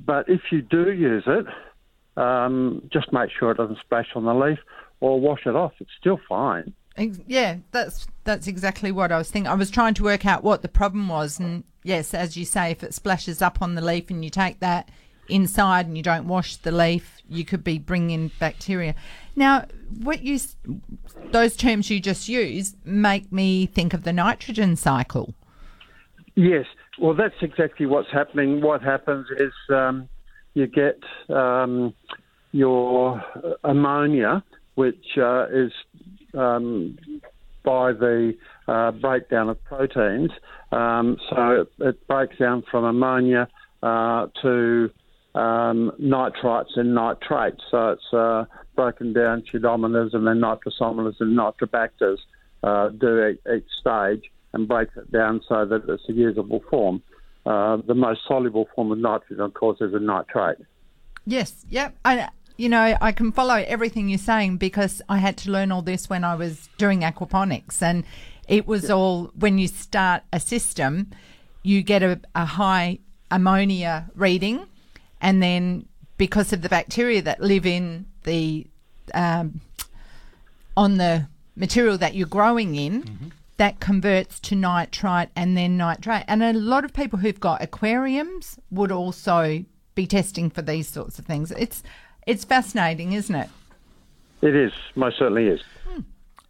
S9: But if you do use it, um, just make sure it doesn't splash on the leaf or wash it off. It's still fine.
S3: Yeah, that's that's exactly what I was thinking. I was trying to work out what the problem was, and yes, as you say, if it splashes up on the leaf and you take that inside and you don't wash the leaf, you could be bringing bacteria. Now, what you those terms you just used make me think of the nitrogen cycle.
S9: Yes, well, that's exactly what's happening. What happens is um, you get um, your ammonia, which uh, is um, by the uh, breakdown of proteins. Um, so it, it, breaks down from ammonia uh, to um, nitrites and nitrates. So it's uh, broken down pseudomonas and then nitrosomonas and nitrobacters uh, do each, each, stage and breaks it down so that it's a usable form. Uh, the most soluble form of nitrogen, of course, is a nitrate.
S3: Yes, yep. I, you know, I can follow everything you're saying because I had to learn all this when I was doing aquaponics, and it was all when you start a system, you get a, a high ammonia reading and then because of the bacteria that live in the um, on the material that you're growing in, mm-hmm. that converts to nitrite and then nitrate. And a lot of people who've got aquariums would also be testing for these sorts of things. It's it's fascinating, isn't it?
S9: It is, most certainly is.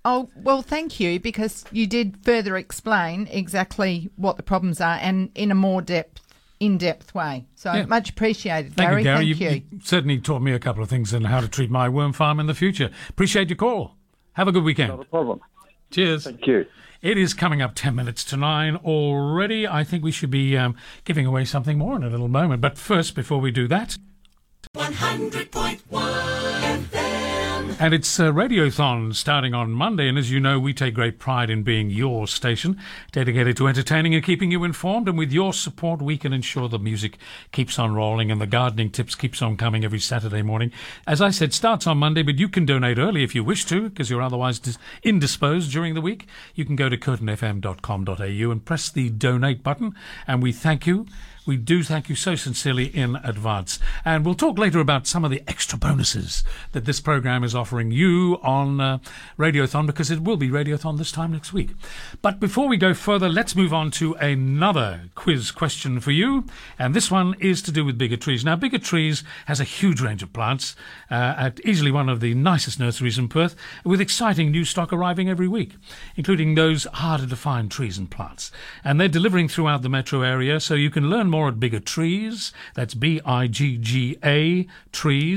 S3: Oh, well, thank you because you did further explain exactly what the problems are and in a more depth in-depth way. So
S2: Yeah.
S3: much appreciated,
S2: Thank
S3: Gary.
S2: you, Gary.
S3: Thank you.
S2: you certainly taught me a couple of things on how to treat my worm farm in the future. Appreciate your call. Have a good weekend.
S9: Not a problem.
S2: Cheers.
S9: Thank you.
S2: It is coming up 10 minutes to 9 already. I think we should be um, giving away something more in a little moment. But first, before we do that,
S10: 100.1 FM.
S2: And it's a Radiothon starting on Monday, and as you know, we take great pride in being your station, dedicated to entertaining and keeping you informed. And with your support, we can ensure the music keeps on rolling and the gardening tips keeps on coming every Saturday morning. As I said, starts on Monday, but you can donate early if you wish to, because you're otherwise dis- indisposed during the week. You can go to curtinfm.com.au and press the donate button, and we thank you. We do thank you so sincerely in advance. And we'll talk later about some of the extra bonuses that this program is offering you on uh, Radiothon because it will be Radiothon this time next week. But before we go further, let's move on to another quiz question for you. And this one is to do with bigger trees. Now, bigger trees has a huge range of plants uh, at easily one of the nicest nurseries in Perth with exciting new stock arriving every week, including those harder to find trees and plants. And they're delivering throughout the metro area, so you can learn more at Bigger Trees. That's B I G G A trees.com.au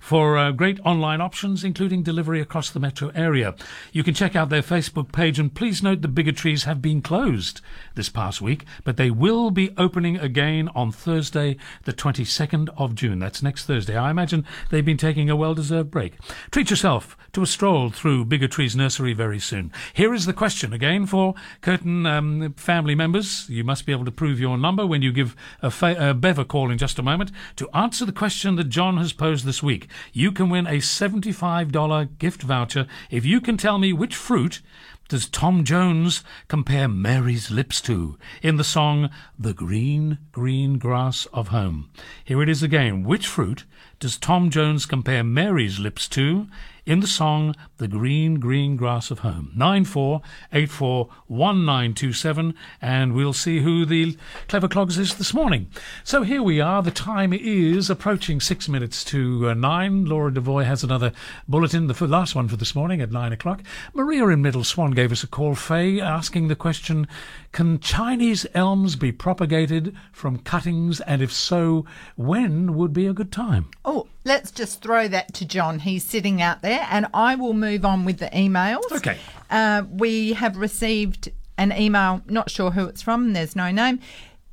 S2: for uh, great online options, including delivery across the metro area. You can check out their Facebook page, and please note the Bigger Trees have been closed this past week, but they will be opening again on Thursday, the 22nd of June. That's next Thursday. I imagine they've been taking a well deserved break. Treat yourself to a stroll through Bigger Trees Nursery very soon. Here is the question again for Curtin um, family members. You must be able to prove your number when you give a, fa- a Bev a call in just a moment. To answer the question that John has posed this week, you can win a $75 gift voucher if you can tell me which fruit does Tom Jones compare Mary's lips to in the song The Green, Green Grass of Home? Here it is again. Which fruit does Tom Jones compare Mary's lips to in the song The Green, Green Grass of Home? 94841927, and we'll see who the clever clogs is this morning. So here we are. The time is approaching six minutes to uh, nine. Laura Devoy has another bulletin, the last one for this morning at nine o'clock. Maria in Middle Swan gave us a call, Faye, asking the question Can Chinese elms be propagated from cuttings? And if so, when would be a good time?
S3: Oh, let's just throw that to John. He's sitting out there, and I will move on with the emails.
S2: Okay.
S3: Uh, we have received an email, not sure who it's from, there's no name,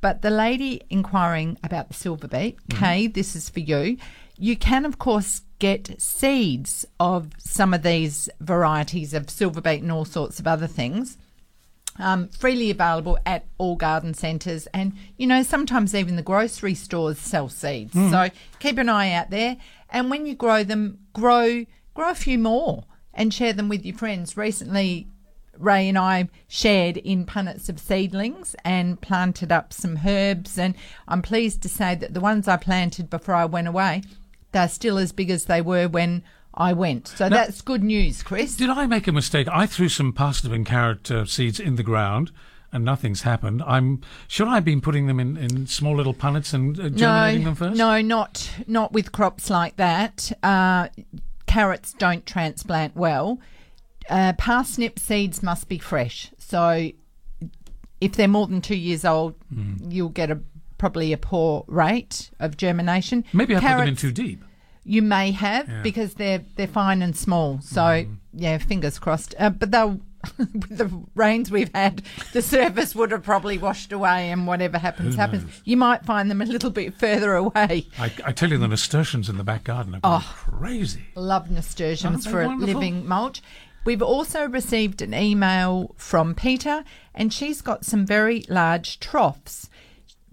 S3: but the lady inquiring about the silver beet, Kay, this is for you. You can, of course, get seeds of some of these varieties of silver beet and all sorts of other things. Um, freely available at all garden centres, and you know sometimes even the grocery stores sell seeds. So keep an eye out there, and when you grow them, grow grow a few more and share them with your friends. Recently, Ray and I shared in punnets of seedlings and planted up some herbs, and I'm pleased to say that the ones I planted before I went away, they're still as big as they were when I went. So that's good news, Chris.
S2: Did I make a mistake? I threw some parsnip and carrot uh, seeds in the ground. And nothing's happened. I'm should I have been putting them in, in small little punnets and uh, germinating them first?
S3: No, not not with crops like that. Uh, carrots don't transplant well. Uh, parsnip seeds must be fresh. So if they're more than two years old,
S2: Hmm.
S3: you'll get a probably a poor rate of germination.
S2: Maybe I put them in too deep.
S3: You may have
S2: Yeah.
S3: Because they're they're fine and small. So yeah, fingers crossed. Uh, but they'll. with the rains we've had, the surface would have probably washed away, and whatever happens, happens. You might find them a little bit further away.
S2: I, I tell you, the nasturtiums in the back garden are
S3: Oh.
S2: crazy.
S3: Love nasturtiums for a
S2: wonderful?
S3: living mulch. We've also received an email from Peter, and she's got some very large troughs.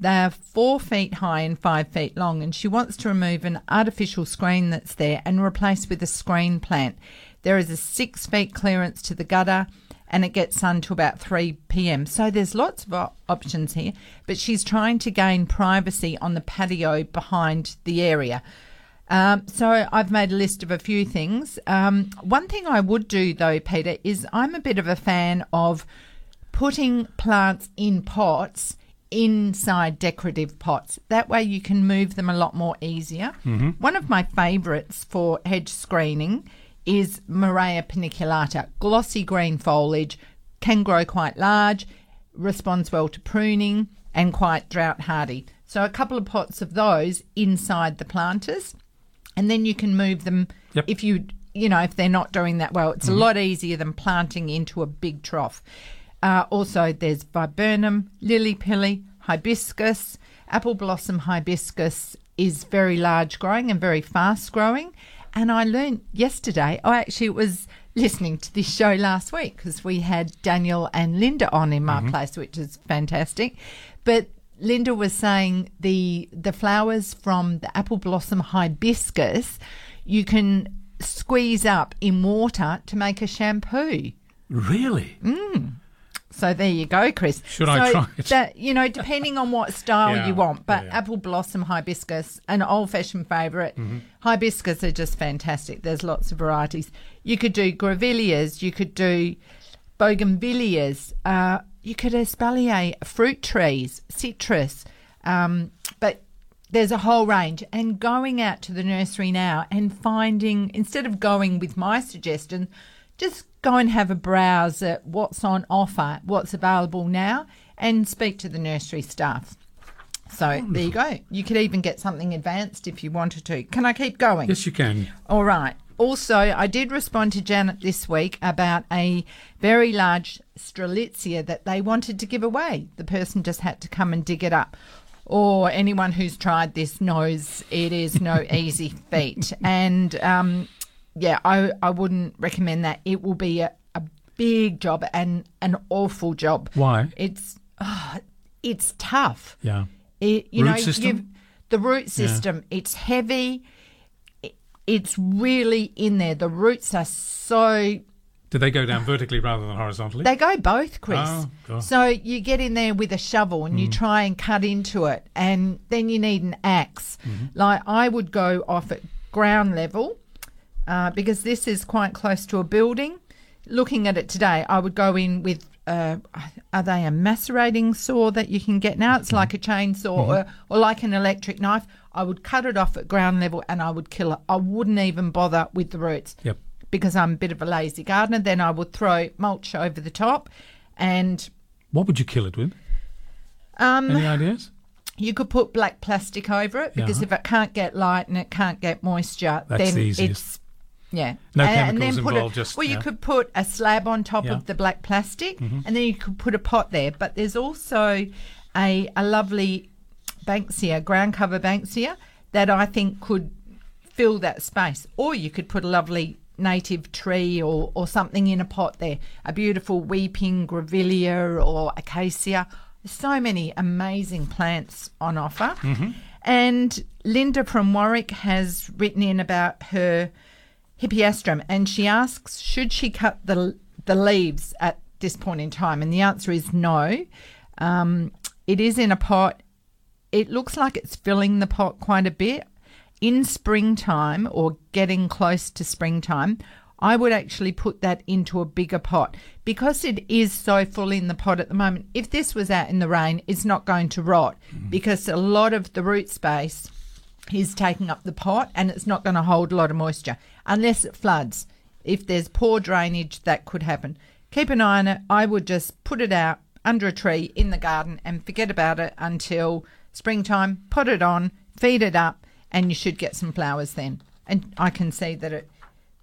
S3: They're four feet high and five feet long, and she wants to remove an artificial screen that's there and replace with a screen plant. There is a six feet clearance to the gutter, and it gets sun to about 3 p.m. So there's lots of options here, but she's trying to gain privacy on the patio behind the area. Um, so I've made a list of a few things. Um, one thing I would do though, Peter, is I'm a bit of a fan of putting plants in pots inside decorative pots. That way you can move them a lot more easier. Mm-hmm. One of my favourites for hedge screening is Murraya paniculata. Glossy green foliage, can grow quite large, responds well to pruning, and quite drought hardy. So a couple of pots of those inside the planters, and then you can move them
S2: Yep.
S3: if you you know if they're not doing that well. It's a mm-hmm. lot easier than planting into a big trough. Uh, also, there's viburnum, lily pilly, hibiscus, apple blossom hibiscus is very large growing and very fast growing. And I learned yesterday, I actually was listening to this show last week because we had Daniel and Linda on in my place, which is fantastic. But Linda was saying the the flowers from the apple blossom hibiscus you can squeeze up in water to make a shampoo.
S2: Really?
S3: So there you go, Chris.
S2: Should I try it?
S3: That, you know, depending on what style
S2: Yeah,
S3: you want, but
S2: yeah.
S3: apple blossom hibiscus, an old-fashioned favorite
S2: Mm-hmm.
S3: Hibiscus are just fantastic. There's lots of varieties. You could do grevilleas. You could do bougainvilleas. Uh, you could espalier fruit trees, citrus. Um, but there's a whole range. And going out to the nursery now and finding, instead of going with my suggestion, just go and have a browse at what's on offer, what's available now, and speak to the nursery staff. So there you go. You could even get something advanced if you wanted to. Can I keep going?
S2: Yes, you can.
S3: All right. Also, I did respond to Janet this week about a very large strelitzia that they wanted to give away. The person just had to come and dig it up. Or anyone who's tried this knows it is no easy feat. And um, yeah, I, I wouldn't recommend that. It will be a, a big job and an awful job.
S2: Why?
S3: It's ah, it's tough.
S2: Yeah.
S3: It, you
S2: Root
S3: know,
S2: system?
S3: you've- the root system. It's heavy. It- It's really in there. The roots are so
S2: Do they go down vertically rather than horizontally?
S3: they go both, Chris.
S2: Oh,
S3: so you get in there with a shovel and you try and cut into it, and then you need an ax Like I would go off at ground level uh, because this is quite close to a building. Looking at it today, I would go in with. Uh, are they a macerating saw that you can get now? It's like a chainsaw or, or like an electric knife. I would cut it off at ground level and I would kill it. I wouldn't even bother with the roots
S2: Yep.
S3: because I'm a bit of a lazy gardener. Then I would throw mulch over the top, and
S2: What would you kill it with?
S3: um,
S2: Any ideas?
S3: you could put black plastic over it because
S2: Yeah.
S3: if it can't get light and it can't get moisture,
S2: That's
S3: then
S2: the
S3: it's yeah.
S2: No
S3: and,
S2: chemicals
S3: and then put
S2: involved,
S3: it,
S2: just-
S3: well, you could put a slab on top
S2: Yeah.
S3: of the black plastic,
S2: Mm-hmm.
S3: and then you could put a pot there. But there's also a a lovely banksia, ground cover banksia, that I think could fill that space. Or you could put a lovely native tree or, or something in a pot there, a beautiful weeping grevillea or acacia. So many amazing plants on offer. And Linda from Warwick has written in about her hippeastrum and she asks, should she cut the, the leaves at this point in time? And the answer is no. Um, it is in a pot it looks like it's filling the pot quite a bit. In springtime or getting close to springtime, I would actually put that into a bigger pot because it is so full in the pot at the moment. If this was out in the rain, it's not going to rot because a lot of the root space is taking up the pot and it's not going to hold a lot of moisture unless it floods. If there's poor drainage, that could happen. Keep an eye on it. I would just put it out under a tree in the garden and forget about it until springtime. Put it on, feed it up, and you should get some flowers then. And I can see that it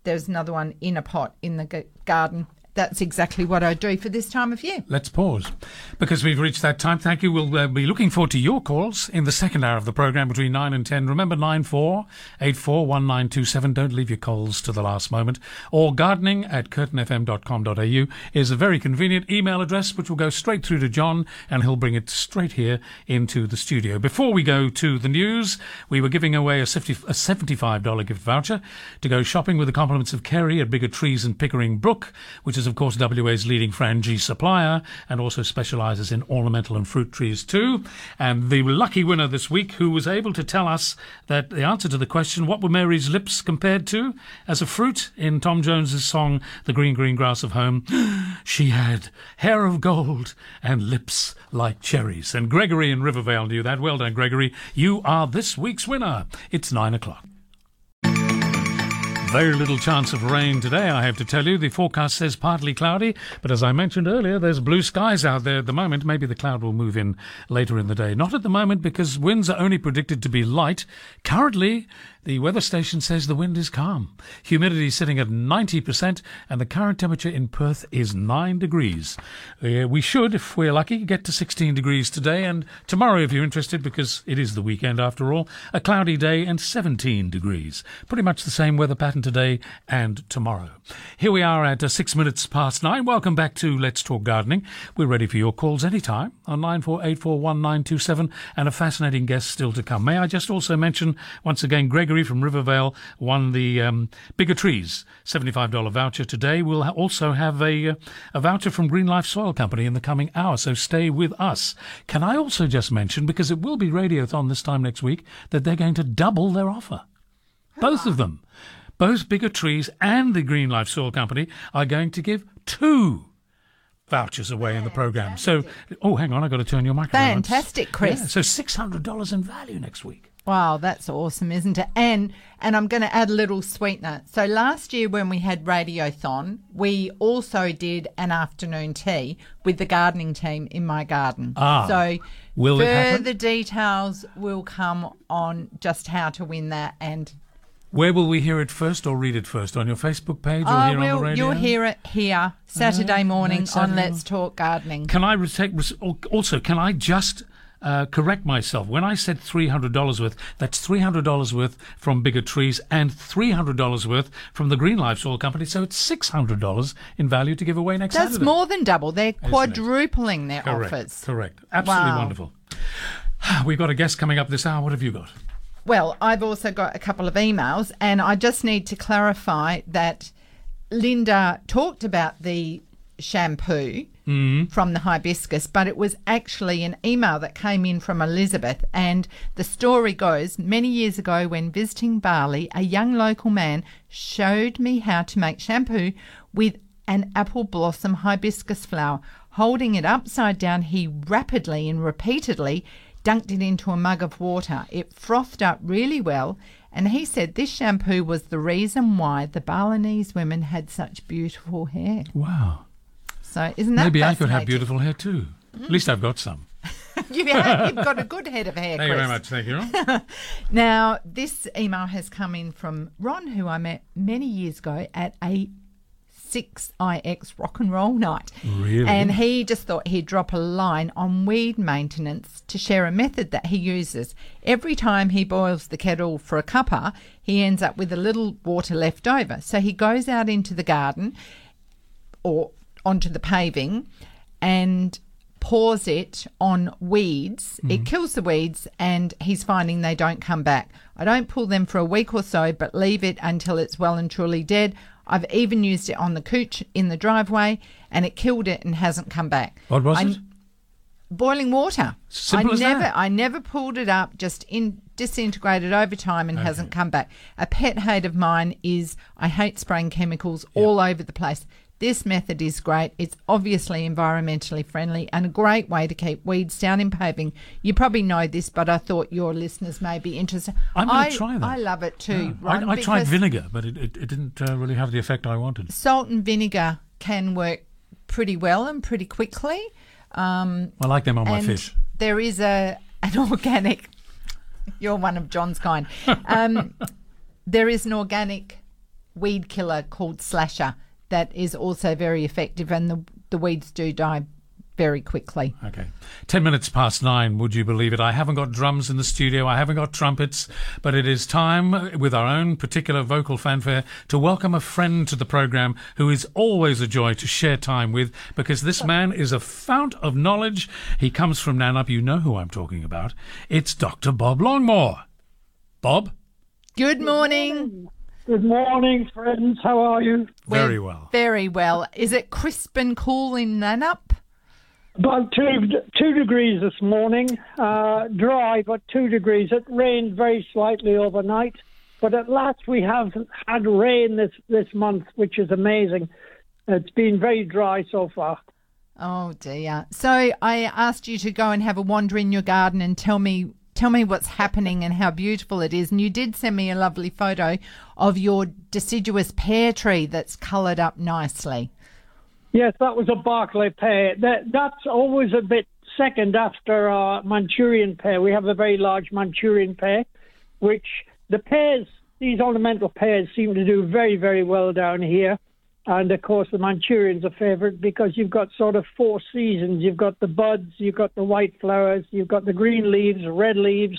S3: there's another one in a pot in the garden. That's exactly what I do for this time of year.
S2: Let's pause because we've reached that time. Thank you. We'll uh, be looking forward to your calls in the second hour of the programme between 9 and 10. Remember 94841927. Don't leave your calls to the last moment. Or gardening at curtinfm.com.au is a very convenient email address which will go straight through to John and he'll bring it straight here into the studio. Before we go to the news, we were giving away a, 50, a $75 gift voucher to go shopping with the compliments of Kerry at Bigger Trees and Pickering Brook, which is is, of course, WA's leading frangie supplier and also specialises in ornamental and fruit trees too. And the lucky winner this week, who was able to tell us that the answer to the question, what were Mary's lips compared to as a fruit in Tom Jones's song, The Green Green Grass of Home, she had hair of gold and lips like cherries. And Gregory in Rivervale knew that. Well done, Gregory. You are this week's winner. It's nine o'clock. Very little chance of rain today, I have to tell you. The forecast says partly cloudy, but as I mentioned earlier, there's blue skies out there at the moment. Maybe the cloud will move in later in the day. Not at the moment because winds are only predicted to be light. Currently, the weather station says the wind is calm. Humidity is sitting at 90%, and the current temperature in Perth is 9 degrees. Uh, we should, if we're lucky, get to 16 degrees today, and tomorrow, if you're interested, because it is the weekend after all, a cloudy day and 17 degrees. Pretty much the same weather pattern today and tomorrow. Here we are at uh, six minutes past nine. Welcome back to Let's Talk Gardening. We're ready for your calls anytime on 94841927, and a fascinating guest still to come. May I just also mention once again, Gregory from Rivervale won the um, Bigger Trees $75 voucher today. We'll also have a, uh, a voucher from Green Life Soil Company in the coming hour, so stay with us. Can I also just mention, because it will be Radiothon this time next week, that they're going to double their offer? Both of them. Both Bigger Trees and the Green Life Soil Company are going to give two vouchers away in the program. So, oh, hang on, I've got to turn your microphone on.
S3: Fantastic, Chris.
S2: Yeah, so $600 in value next week.
S3: Wow, that's awesome, isn't it? And and I'm going to add a little sweetener. So last year when we had Radiothon, we also did an afternoon tea with the gardening team in my garden.
S2: Ah,
S3: so
S2: will
S3: further details will come on just how to win that and
S2: Where will we hear it first or read it first? On your Facebook page or
S3: oh,
S2: here on the radio?
S3: you'll hear it here Saturday morning
S2: next
S3: on
S2: Saturday
S3: Let's Talk Gardening.
S2: Can I take also? Can I just uh, correct myself? When I said three hundred dollars worth, that's three hundred dollars worth from Bigger Trees and three hundred dollars worth from the Green Life Soil Company. So it's six hundred dollars in value to give away next
S3: That's
S2: Saturday.
S3: more than double. They're quadrupling their
S2: correct.
S3: offers.
S2: Correct. Absolutely
S3: Wow.
S2: wonderful. We've got a guest coming up this hour. What have you got?
S3: Well, I've also got a couple of emails, and I just need to clarify that Linda talked about the shampoo mm. from the hibiscus, but it was actually an email that came in from Elizabeth. And the story goes many years ago, when visiting Bali, a young local man showed me how to make shampoo with an apple blossom hibiscus flower. Holding it upside down, he rapidly and repeatedly dunked it into a mug of water. It frothed up really well, and he said this shampoo was the reason why the Balinese women had such beautiful hair.
S2: Wow.
S3: So isn't that
S2: Maybe I could have beautiful hair too. At least I've got some.
S3: you have, you've got a good head of hair,
S2: Thank you very much. Thank you. Ron.
S3: Now, this email has come in from Ron, who I met many years ago at a 6IX rock and roll night.
S2: Really?
S3: And he just thought he'd drop a line on weed maintenance to share a method that he uses. Every time he boils the kettle for a cuppa, he ends up with a little water left over. So he goes out into the garden or onto the paving and pours it on weeds. It mm-hmm. kills the weeds and he's finding they don't come back. I don't pull them for a week or so, but leave it until it's well and truly dead. I've even used it on the cooch in the driveway and it killed it and hasn't come back.
S2: What was
S3: I-
S2: it?
S3: Boiling water.
S2: Simple
S3: I
S2: as
S3: never
S2: that.
S3: I never pulled it up, just in disintegrated over time and hasn't come back. A pet hate of mine is I hate spraying chemicals all over the place. This method is great. It's obviously environmentally friendly and a great way to keep weeds down in paving. You probably know this, but I thought your listeners may be interested.
S2: I'm gonna try that.
S3: I love it too.
S2: I,
S3: Ron,
S2: I tried vinegar, but it, it, it didn't uh, really have the effect I wanted.
S3: Salt and vinegar can work pretty well and pretty quickly. Um,
S2: I like them on my fish.
S3: There is a an organic. You're one of John's kind. Um, there is an organic weed killer called Slasher that is also very effective, and the the weeds do die very quickly.
S2: Okay. Ten minutes past nine, would you believe it? I haven't got drums in the studio, I haven't got trumpets, but it is time, uh, with our own particular vocal fanfare, to welcome a friend to the programme who is always a joy to share time with because this man is a fount of knowledge. He comes from Nannup, you know who I'm talking about. It's Dr. Bob Longmore. Bob?
S3: Good morning.
S11: Good morning, friends. How are you?
S2: Very well.
S3: Very well. Is it crisp and cool in Nannup?
S11: About two two degrees this morning. Uh, dry, but two degrees. It rained very slightly overnight, but at last we have had rain this this month, which is amazing. It's been very dry so far.
S3: Oh dear. So I asked you to go and have a wander in your garden and tell me tell me what's happening and how beautiful it is. And you did send me a lovely photo of your deciduous pear tree that's coloured up nicely.
S11: Yes, that was a Barclay pear. That, that's always a bit second after our Manchurian pear. We have a very large Manchurian pear, which the pears, these ornamental pears, seem to do very, very well down here. And of course, the Manchurian's a favourite because you've got sort of four seasons. You've got the buds, you've got the white flowers, you've got the green leaves, red leaves,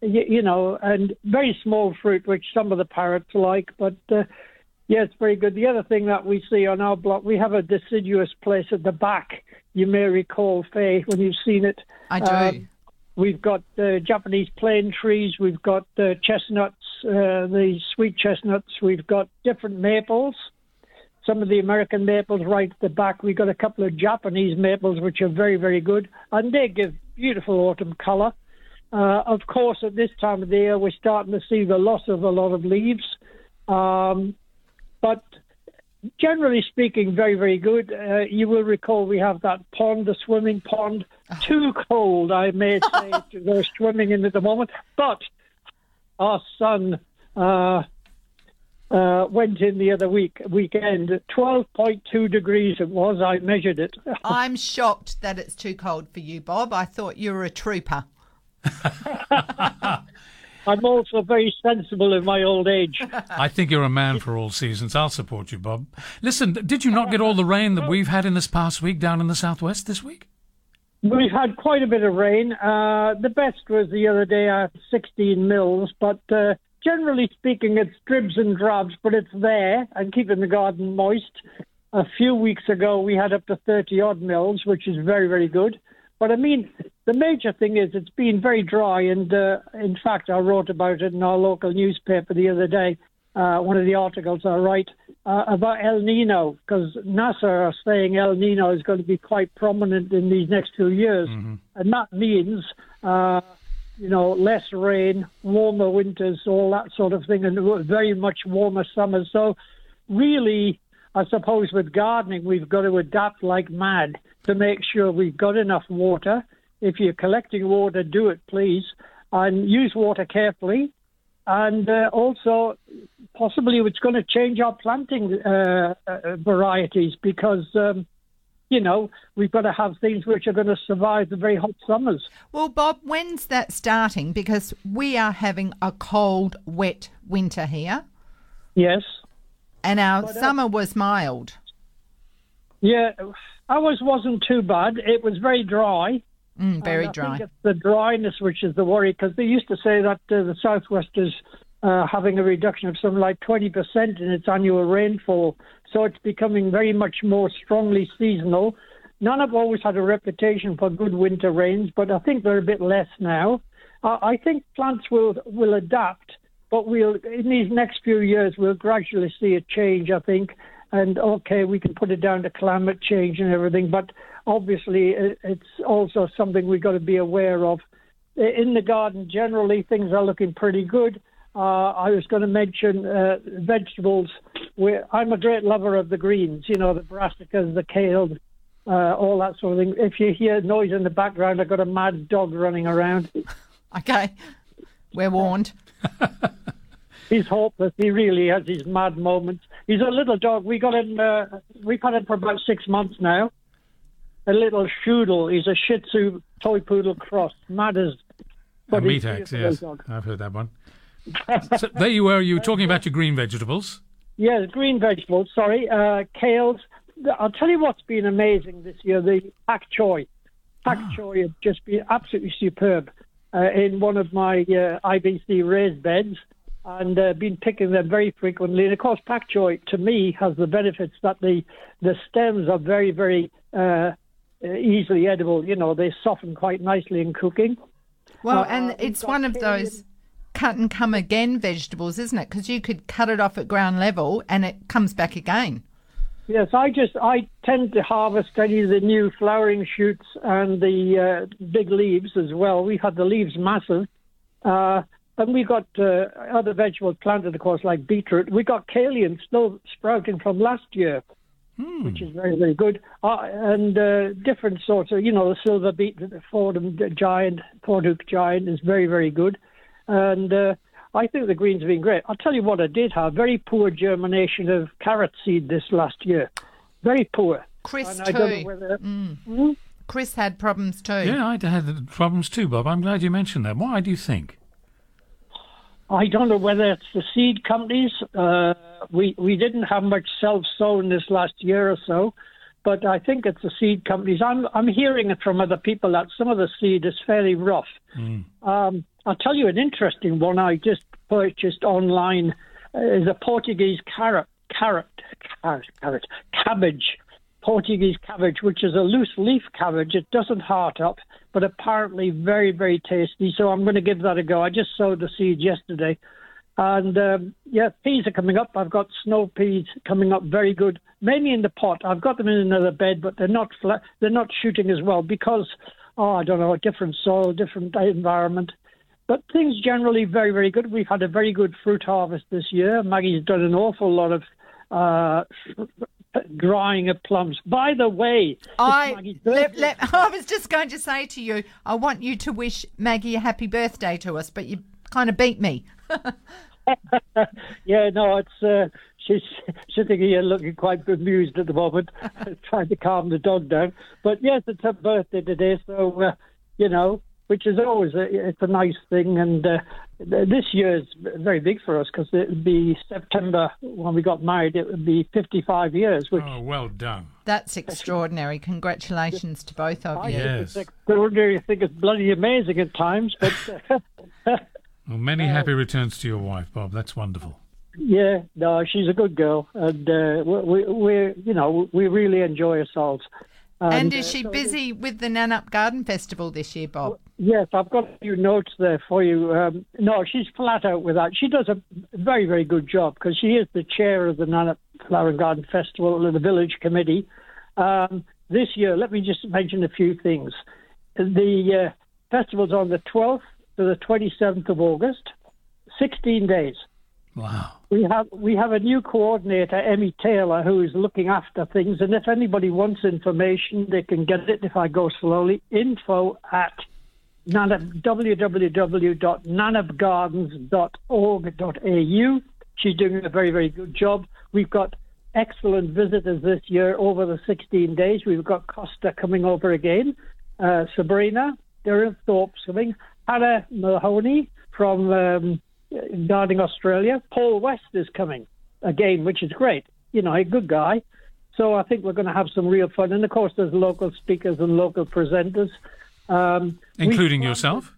S11: you, you know, and very small fruit, which some of the parrots like. But uh, yeah, it's very good. The other thing that we see on our block, we have a deciduous place at the back. You may recall, Faye, when you've seen it.
S3: I do.
S11: Um, We've got uh, Japanese plane trees. We've got uh, chestnuts, uh, the sweet chestnuts. We've got different maples. Some of the American maples right at the back. We've got a couple of Japanese maples, which are very, very good, and they give beautiful autumn colour. Uh, of course, at this time of the year, we're starting to see the loss of a lot of leaves. Um, but generally speaking, very, very good. Uh, you will recall we have that pond, the swimming pond. Too cold, I may say, to go swimming in at the moment. But our son uh, uh, went in the other week weekend. Twelve point two degrees it was. I measured it.
S3: I'm shocked that it's too cold for you, Bob. I thought you were a trooper.
S11: I'm also very sensible in my old age.
S2: I think you're a man for all seasons. I'll support you, Bob. Listen, did you not get all the rain that we've had in this past week down in the southwest this week?
S11: We've had quite a bit of rain. Uh, the best was the other day at 16 mils, but uh, generally speaking, it's dribs and drabs, but it's there and keeping the garden moist. A few weeks ago, we had up to 30 odd mils, which is very, very good. But I mean, the major thing is it's been very dry, and uh, in fact, I wrote about it in our local newspaper the other day. Uh, one of the articles I write uh, about El Nino, because NASA are saying El Nino is going to be quite prominent in these next few years, and that means, uh, you know, less rain, warmer winters, all that sort of thing, and very much warmer summers. So, really, I suppose with gardening, we've got to adapt like mad to make sure we've got enough water. If you're collecting water, do it, please, and use water carefully. And uh, also, possibly it's going to change our planting uh, uh, varieties because, um, you know, we've got to have things which are going to survive the very hot summers.
S3: Well, Bob, when's that starting? Because we are having a cold, wet winter here,
S11: Yes.
S3: and our
S11: But, uh,
S3: summer was mild.
S11: Yeah, ours wasn't too bad. It was very dry.
S3: Mm, very dry.
S11: it's the dryness which is the worry because they used to say that uh, the southwest is uh, having a reduction of something like 20% in its annual rainfall. So it's becoming very much more strongly seasonal. None have always had a reputation for good winter rains, but I think they're a bit less now. Uh, I think plants will will adapt, but we'll in these next few years we'll gradually see a change. I think, and okay, we can put it down to climate change and everything, but obviously it, it's also something we've got to be aware of. In the garden, generally things are looking pretty good. Uh, I was going to mention uh, vegetables. Where I'm a great lover of the greens, you know, the brassicas, the kale, uh, all that sort of thing. If you hear noise in the background, I've got a mad dog running around.
S3: Okay, we're warned.
S11: He's hopeless. He really has his mad moments. He's a little dog. We got him. Uh, we've had him for about six months now. A little Shoodle. He's a Shih Tzu toy poodle cross. Mad as.
S2: A
S11: but he's
S2: meat axe, yes.
S11: dog.
S2: I've heard that one. So there you were. You were talking about your green vegetables.
S11: Yes, green vegetables. Sorry, uh, kales. I'll tell you what's been amazing this year: the pak choy. Pak choy has just been absolutely superb uh, in one of my uh, IBC raised beds, and uh, been picking them very frequently. And of course, pak choy to me has the benefits that the the stems are very, very uh, uh, easily edible. You know, they soften quite nicely in cooking.
S3: Well,
S11: Uh,
S3: and
S11: we've
S3: it's
S11: got
S3: one of
S11: kale
S3: those cut and come again vegetables, isn't it? Because you could cut it off at ground level and it comes back again.
S11: Yes, I just I tend to harvest any of the new flowering shoots and the uh, big leaves as well. We had the leaves massive, uh, and we got uh, other vegetables planted, of course, like beetroot. We got kalean still sprouting from last year, which is very very good, uh, and uh, different sorts of you know the silver beet, the Fordham giant, Fordhook giant is very very good, and. Uh, I think the greens have been great. I'll tell you what I did have very poor germination of carrot seed this last year. Very poor.
S3: Chris
S11: And I don't know
S3: too.
S11: whether-
S3: Mm.
S11: Hmm?
S3: Chris had problems too.
S2: Yeah, I had problems too, Bob. I'm glad you mentioned that. Why do you think?
S11: I don't know whether it's the seed companies. Uh, we we didn't have much self sown this last year or so, but I think it's the seed companies. I'm I'm hearing it from other people that some of the seed is fairly rough. Um, I'll tell you an interesting one I just purchased online uh, is a Portuguese carrot, carrot, carrot, carrot, cabbage, Portuguese cabbage, which is a loose leaf cabbage. It doesn't heart up, but apparently very, very tasty. So I'm going to give that a go. I just sowed the seed yesterday. And um, yeah, peas are coming up. I've got snow peas coming up very good, mainly in the pot. I've got them in another bed, but they're not they're not shooting as well because oh, I don't know, a different soil, different environment. But things generally very, very good. We've had a very good fruit harvest this year. Maggie's done an awful lot of uh, drying of plums. By the way,
S3: I let, let, I was just going to say to you, I want you to wish Maggie a happy birthday to us, but you kind of beat me.
S11: yeah, no, it's uh, she's sitting here looking quite bemused at the moment, trying to calm the dog down. But yes, it's her birthday today, so uh, you know, which is always a, it's a nice thing. And uh, this year is very big for us because it would be September when we got married. It would be 55 years, which
S2: Oh, well done.
S3: That's extraordinary. Congratulations to both of you.
S2: Yes.
S11: is extraordinary. I think it's bloody amazing at times, but. Uh,
S2: Well, many happy returns to your wife, Bob. That's wonderful.
S11: Yeah, no, she's a good girl, and uh, we, we, we, you know, we really enjoy ourselves.
S3: And
S11: uh,
S3: is she
S11: so-
S3: busy with the Nannup Garden Festival this year, Bob?
S11: Yes, I've got a few notes there for you. Um, no, she's flat out with that. She does a very, very good job because she is the chair of the Nannup Flower and Garden Festival and the village committee. Um, this year, let me just mention a few things. The uh, festival's on the 12th to the 27th of August, 16 days.
S2: Wow.
S11: We have we have a new coordinator, Emmy Taylor, who is looking after things. And if anybody wants information, they can get it. If I go slowly, info at nannup, www.nannupgardens.org.au. She's doing a very very good job. We've got excellent visitors this year over the 16 days. We've got Costa coming over again, uh, Sabrina, Darren Thorpe's coming, Hannah Moloney from um, Gardening Australia. Paul West is coming again, which is great. You know, a good guy. So I think we're going to have some real fun. And of course, there's local speakers and local presenters. Um,
S2: Including yourself?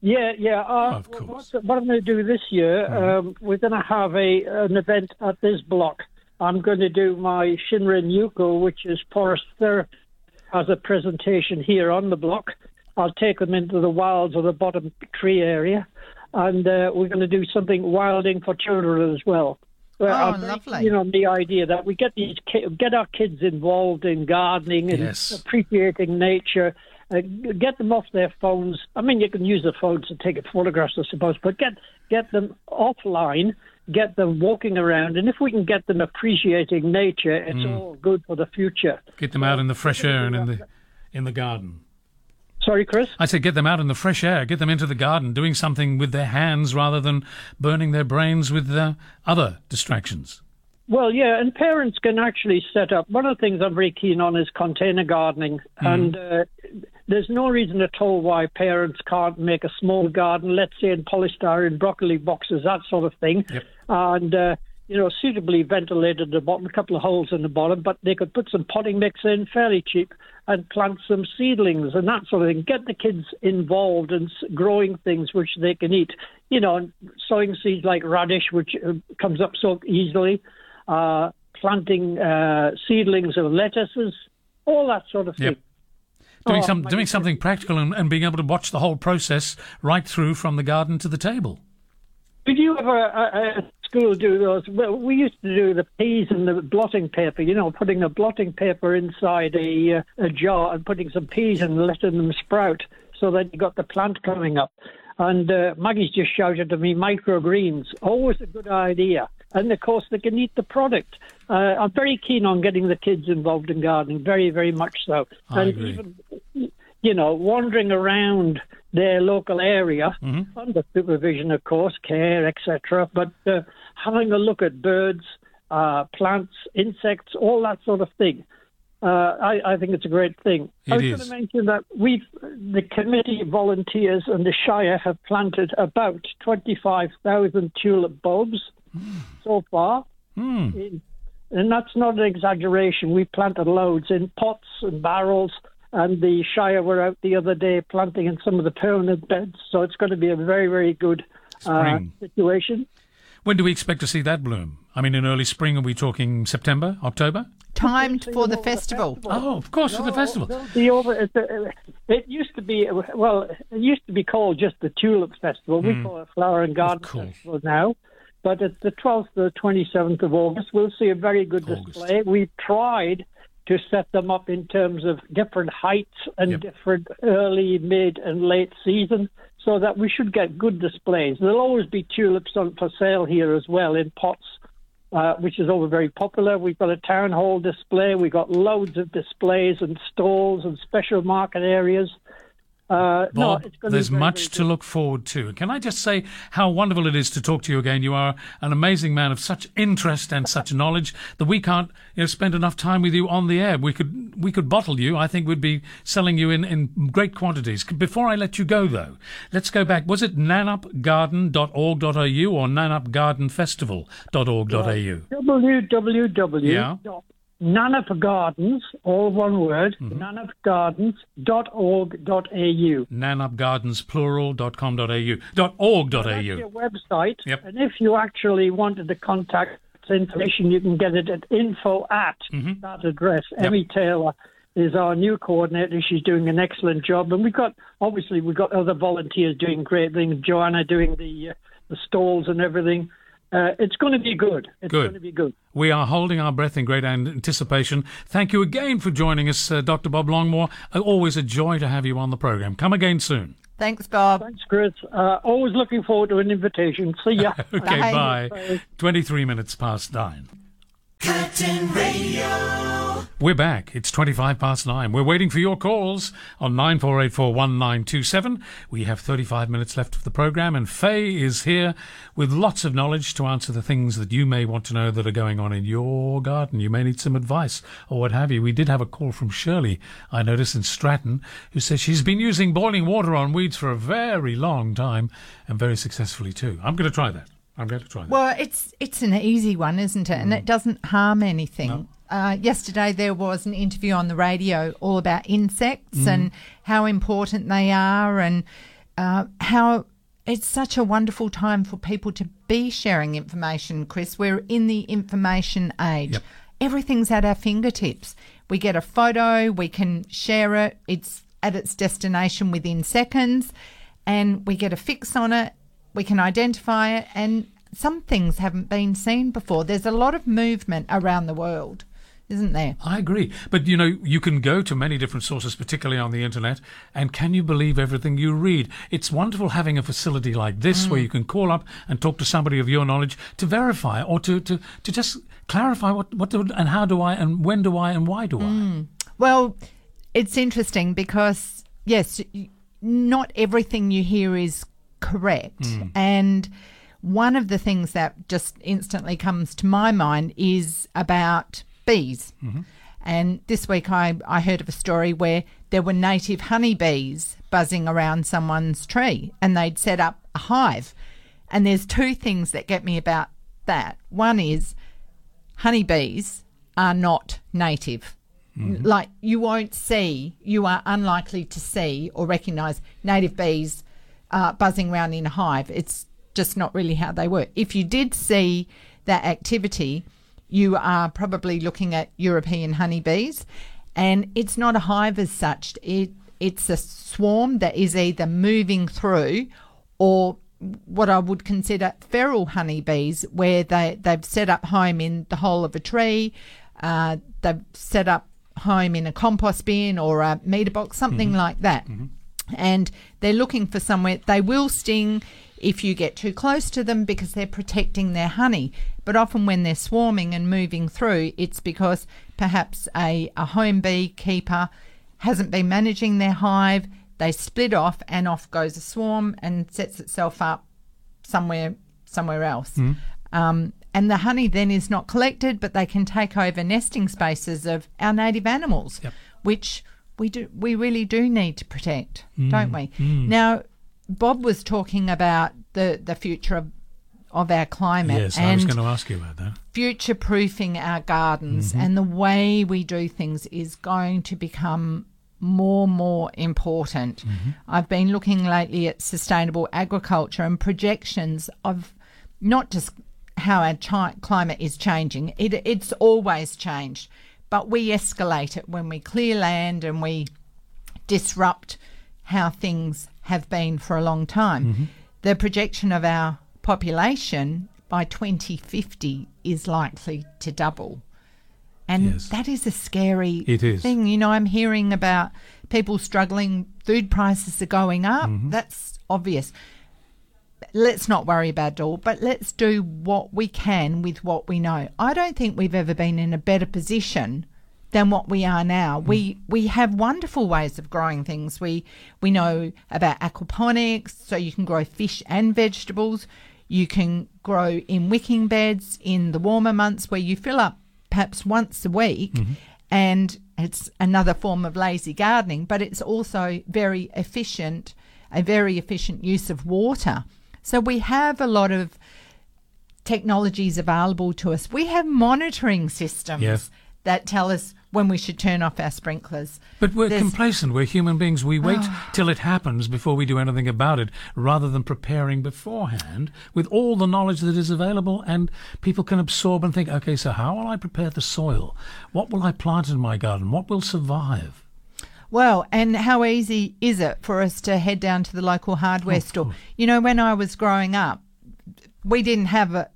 S11: yeah, yeah. Uh,
S2: Of course.
S11: What, what I'm going to do this year, um, we're going to have a an event at this block. I'm going to do my Shinrin Yoku, which is forest therapy, as a presentation here on the block. I'll take them into the wilds or the bottom tree area, and uh, we're going to do something wilding for children as well.
S3: Oh, lovely.
S11: keen on the idea that we get these ki- get our kids involved in gardening and
S2: Yes.
S11: appreciating nature. Uh, get them off their phones. I mean, you can use the phones to take photographs, I suppose, but get get them offline. Get them walking around, and if we can get them appreciating nature, it's
S2: Mm.
S11: all good for the future.
S2: Get them out in the fresh air and in the in the garden.
S11: Sorry, Chris.
S2: I said get them out in the fresh air, get them into the garden, doing something with their hands rather than burning their brains with uh, other distractions.
S11: Well, yeah, and parents can actually set up. One of the things I'm very keen on is container gardening, and uh, there's no reason at all why parents can't make a small garden, let's say in polystyrene, broccoli boxes, that sort of thing, and uh, you know, suitably ventilated at the bottom, a couple of holes in the bottom, but they could put some potting mix in fairly cheap and plant some seedlings and that sort of thing. Get the kids involved in growing things which they can eat. You know, sowing seeds like radish, which uh, comes up so easily, uh, planting uh, seedlings of lettuces, all that sort of thing.
S2: Yep. Doing,
S11: Oh,
S2: some, doing something practical and, and being able to watch the whole process right through from the garden to the table.
S11: Did you ever uh, school do those? Well, we used to do the peas and the blotting paper. You know, putting a blotting paper inside a uh, a jar and putting some peas and letting them sprout, so that you got the plant coming up. And uh, Maggie's just shouted to me, microgreens, always a good idea. And of course, they can eat the product. Uh, I'm very keen on getting the kids involved in gardening, very, very much so.
S2: I
S11: and
S2: agree.
S11: even you know, wandering around their local area
S2: Mm-hmm.
S11: under supervision, of course, care, etc. But uh, having a look at birds, uh, plants, insects, all that sort of thing. Uh, I, I think it's a great thing. I was
S2: is.
S11: going to mention that we've the committee volunteers and the Shire have planted about twenty-five thousand tulip bulbs so far,
S2: Hmm.
S11: in, and that's not an exaggeration. We planted loads in pots and barrels, and the Shire were out the other day planting in some of the permanent beds. So it's going to be a very, very good uh, situation.
S2: When do we expect to see that bloom? I mean, in early spring, are we talking September, October?
S3: Timed for the festival.
S2: Oh, of course, for the festival.
S11: The over, it, it used to be well, it used to be called just the Tulip Festival. We
S2: Mm.
S11: call it Flower and Garden Festival now. But it's the 12th to the 27th of August. We'll see a very good display. We've tried to set them up in terms of different heights and different early, mid, and late season so that we should get good displays. There'll always be tulips on for sale here as well in pots uh, which is always very popular. We've got a town hall display. We've got loads of displays and stalls and special market areas. Uh, no,
S2: Bob,
S11: to
S2: there's
S11: very,
S2: much to look forward to. Can I just say how wonderful it is to talk to you again? You are an amazing man of such interest and such knowledge that we can't you know, spend enough time with you on the air. We could we could bottle you. I think we'd be selling you in, in great quantities. Before I let you go, though, let's go back. Was it nannupgarden.org.au or nannupgardenfestival.org.au?
S11: www.
S2: Yeah.
S11: Nannup Gardens, all one word,
S2: Mm-hmm.
S11: nannupgardens.org.au.
S2: nanupgardensplural.com.au. Dot .org.au.
S11: That's your website.
S2: Yep.
S11: And if you actually wanted to contact information, you can get it at info at
S2: Mm-hmm.
S11: that address. Emmy Taylor is our new coordinator. She's doing an excellent job. And we've got, obviously, we've got other volunteers doing great things. Joanna doing the, uh, the stalls and everything. Uh, it's going to be good. It's
S2: Good.
S11: going to be good.
S2: We are holding our breath in great anticipation. Thank you again for joining us, uh, Dr. Bob Longmore. Uh, Always a joy to have you on the program. Come again soon.
S3: Thanks, Bob.
S11: Thanks, Chris. Uh, always looking forward to an invitation. See ya.
S2: Okay, bye. 23 minutes past nine.
S10: Curtin Radio.
S2: We're back. It's 25 past nine. We're waiting for your calls on 94841927. We have 35 minutes left of the program, and Faye is here with lots of knowledge to answer the things that you may want to know that are going on in your garden. You may need some advice or what have you. We did have a call from Shirley, I noticed in Stratton, who says she's been using boiling water on weeds for a very long time and very successfully too. I'm going to try that. I'm going to try that.
S3: Well, it's it's an easy one, isn't it? And it doesn't harm anything. Uh, yesterday there was an interview on the radio all about insects
S12: Mm.
S3: and how important they are, and uh, how it's such a wonderful time for people to be sharing information. Chris, we're in the information age. Everything's at our fingertips. We get a photo, we can share it. It's at its destination within seconds, and we get a fix on it we can identify it, and some things haven't been seen before. There's a lot of movement around the world, isn't there?
S2: I agree. But you know, you can go to many different sources, particularly on the internet, and can you believe everything you read? It's wonderful having a facility like this where you can call up and talk to somebody of your knowledge to verify or to, to, to just clarify what, what do, and how do I and when do I and why do I?
S3: Mm. Well, it's interesting because, yes, not everything you hear is correct.
S12: Mm.
S3: And one of the things that just instantly comes to my mind is about bees. And this week I, I heard of a story where there were native honeybees buzzing around someone's tree and they'd set up a hive. And there's two things that get me about that. One is honeybees are not native. Like you won't see, you are unlikely to see or recognise native bees uh, buzzing around in a hive. It's just not really how they work. If you did see that activity, you are probably looking at European honeybees. and it's not a hive as such. It it's a swarm that is either moving through or what I would consider feral honeybees, where they, they've set up home in the hole of a tree, uh, they've set up home in a compost bin or a meter box, something
S2: Mm-hmm.
S3: like that. And they're looking for somewhere. They will sting if you get too close to them because they're protecting their honey. But often when they're swarming and moving through, it's because perhaps a, a home beekeeper hasn't been managing their hive. They split off, and off goes a swarm and sets itself up somewhere somewhere else. Um, and the honey then is not collected, but they can take over nesting spaces of our native animals, which we do we really do need to protect, mm, don't we? Mm. Now, Bob was talking about the the future of of our climate
S2: Yes, I was going to ask you about that.
S3: future proofing our gardens mm-hmm. and the way we do things is going to become more and more important. Mm-hmm. I've been looking lately at sustainable agriculture and projections of not just how our chi- climate is changing, it, it's always changed, but we escalate it when we clear land and we disrupt how things have been for a long time. Mm-hmm. The projection of our population by 2050 is likely to double. And
S2: Yes.
S3: that is a scary
S2: It is.
S3: thing. You know, I'm hearing about people struggling, food prices are going up. Mm-hmm. That's obvious. Let's not worry about it all, but let's do what we can with what we know. I don't think we've ever been in a better position than what we are now. Hmm. We we have wonderful ways of growing things. We we know about aquaponics, so you can grow fish and vegetables. You can grow in wicking beds in the warmer months where you fill up perhaps once a week mm-hmm. and it's another form of lazy gardening, but it's also very efficient, a very efficient use of water. So we have a lot of technologies available to us. We have monitoring systems that tell us when we should turn off our sprinklers.
S2: But we're
S3: There's-
S2: complacent. We're human beings. We wait oh. till it happens before we do anything about it, rather than preparing beforehand with all the knowledge that is available and people can absorb and think, okay, so how will I prepare the soil? What will I plant in my garden? What will survive?
S3: Well, and how easy is it for us to head down to the local hardware store? You know, when I was growing up, we didn't have a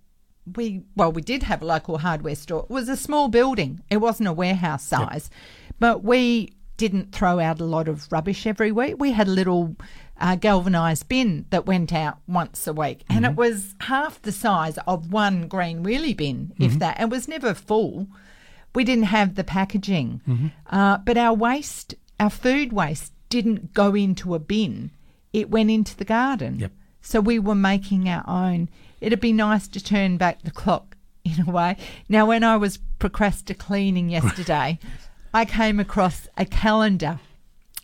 S3: we well, we did have a local hardware store. It was a small building. It wasn't a warehouse size. But we didn't throw out a lot of rubbish every week. We had a little uh, galvanized bin that went out once a week, and it was half the size of one green wheelie bin, if that. It was never full. We didn't have the packaging, uh, but our waste, our food waste, didn't go into a bin. It went into the garden.
S2: Yep.
S3: So we were making our own. It'd be nice to turn back the clock in a way. Now, when I was procrastinating yesterday, I came across a calendar.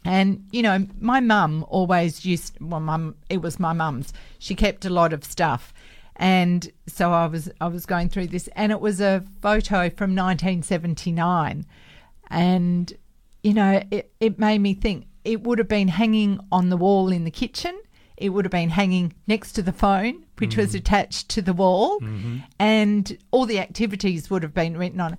S3: And, you know, my mum always used, well, mum, it was my mum's. She kept a lot of stuff. And so I was, I was going through this, and it was a photo from 1979. And, you know, it, it made me think it would have been hanging on the wall in the kitchen. It would have been hanging next to the phone, which was mm-hmm. attached to the wall, mm-hmm. and all the activities would have been written on. it.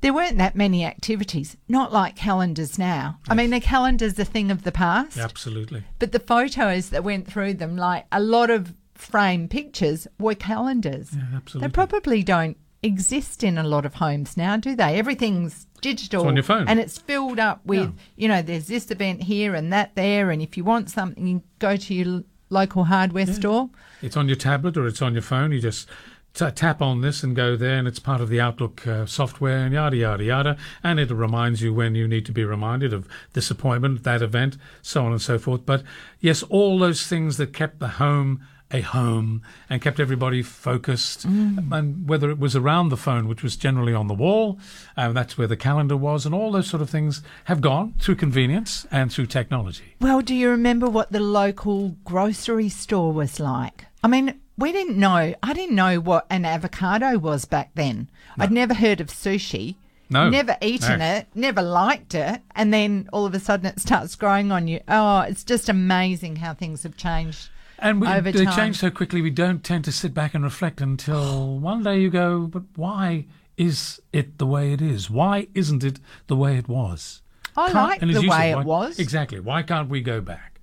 S3: There weren't that many activities, not like calendars now. I mean, the calendar's a thing of the past,
S2: Absolutely.
S3: but the photos that went through them, like a lot of frame pictures, were calendars.
S2: Yeah, absolutely.
S3: They probably don't exist in a lot of homes now, do they? Everything's digital.
S2: It's on your phone.
S3: And it's filled up with,
S2: Yeah.
S3: you know, there's this event here and that there. And if you want something, you go to your local hardware store.
S2: It's on your tablet or it's on your phone. You just t- tap on this and go there, and it's part of the Outlook uh, software, and yada, yada, yada. And it reminds you when you need to be reminded of this appointment, that event, so on and so forth. But yes, all those things that kept the home a home and kept everybody focused. Mm. And whether it was around the phone, which was generally on the wall, and that's where the calendar was, and all those sort of things have gone through convenience and through technology.
S3: Well, do you remember what the local grocery store was like? I mean, we didn't know. I didn't know what an avocado was back then. I'd never heard of sushi.
S2: No.
S3: Never eaten
S2: No.
S3: it, never liked it, and then all of a sudden it starts growing on you. Oh, it's just amazing how things have changed.
S2: And we, they
S3: time.
S2: change so quickly, we don't tend to sit back and reflect until one day you go, but why is it the way it is? Why isn't it the way it was?
S3: I
S2: Can't-
S3: like the way
S2: said,
S3: it
S2: why-
S3: was.
S2: Exactly. Why can't we go back?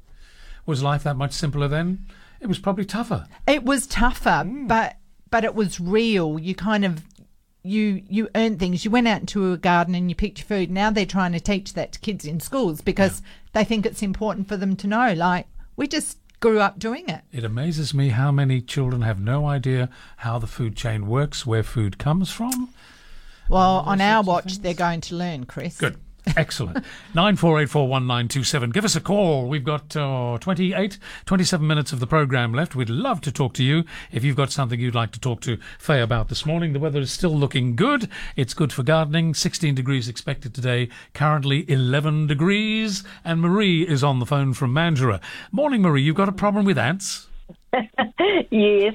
S2: Was life that much simpler then? It was probably tougher.
S3: It was tougher,
S2: Mm.
S3: but but it was real. You kind of you you earned things. You went out into a garden and you picked your food. Now they're trying to teach that to kids in schools because they think it's important for them to know. Like we just grew up doing it.
S2: It amazes me how many children have no idea how the food chain works, where food comes from.
S3: Well, on our watch, they're going to learn, Chris.
S2: Good. Excellent. 94841927. Give us a call. We've got uh, 28, 27 minutes of the programme left. We'd love to talk to you. If you've got something you'd like to talk to Faye about this morning, the weather is still looking good. It's good for gardening. 16 degrees expected today. Currently 11 degrees. And Marie is on the phone from Mandurah. Morning, Marie. You've got a problem with ants?
S12: yes.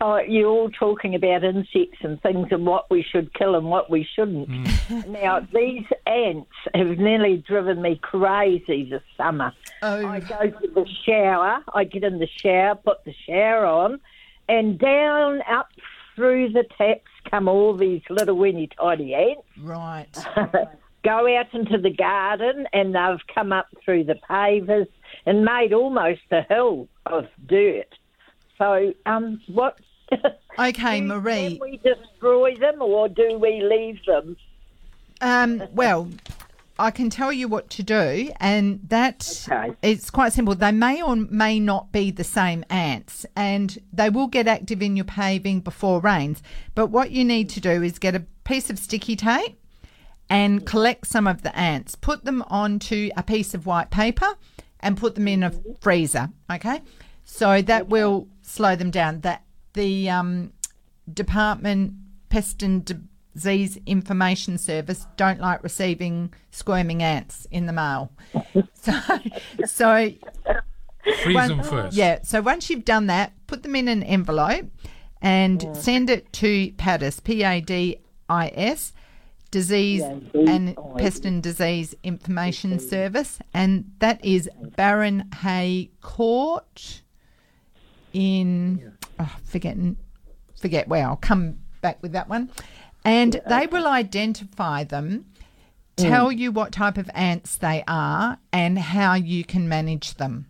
S12: Uh, you're all talking about insects and things and what we should kill and what we shouldn't. Now, these ants have nearly driven me crazy this summer. I go to the shower, I get in the shower, put the shower on, and down up through the taps come all these little weeny tiny ants.
S3: Right.
S12: go out into the garden and they've come up through the pavers and made almost a hill of dirt. So, um, what?
S3: Okay, Marie.
S12: Can we destroy them or do we leave them?
S3: Um, well, I can tell you what to do, and that it's quite simple. They may or may not be the same ants, and they will get active in your paving before rains. But what you need to do is get a piece of sticky tape and collect some of the ants, put them onto a piece of white paper, and put them in a freezer. Okay, so that will slow them down. That the um, Department Pest and Disease Information Service don't like receiving squirming ants in the mail. so, so
S2: Freeze
S3: one-
S2: them first.
S3: Yeah. So once you've done that, put them in an envelope and send it to PADIS, P A D I S, Disease and Pest and Disease Information Service, and that is Baron Hay Court in oh, forgetting forget where I'll come back with that one. And they will identify them, tell you what type of ants they are, and how you can manage them.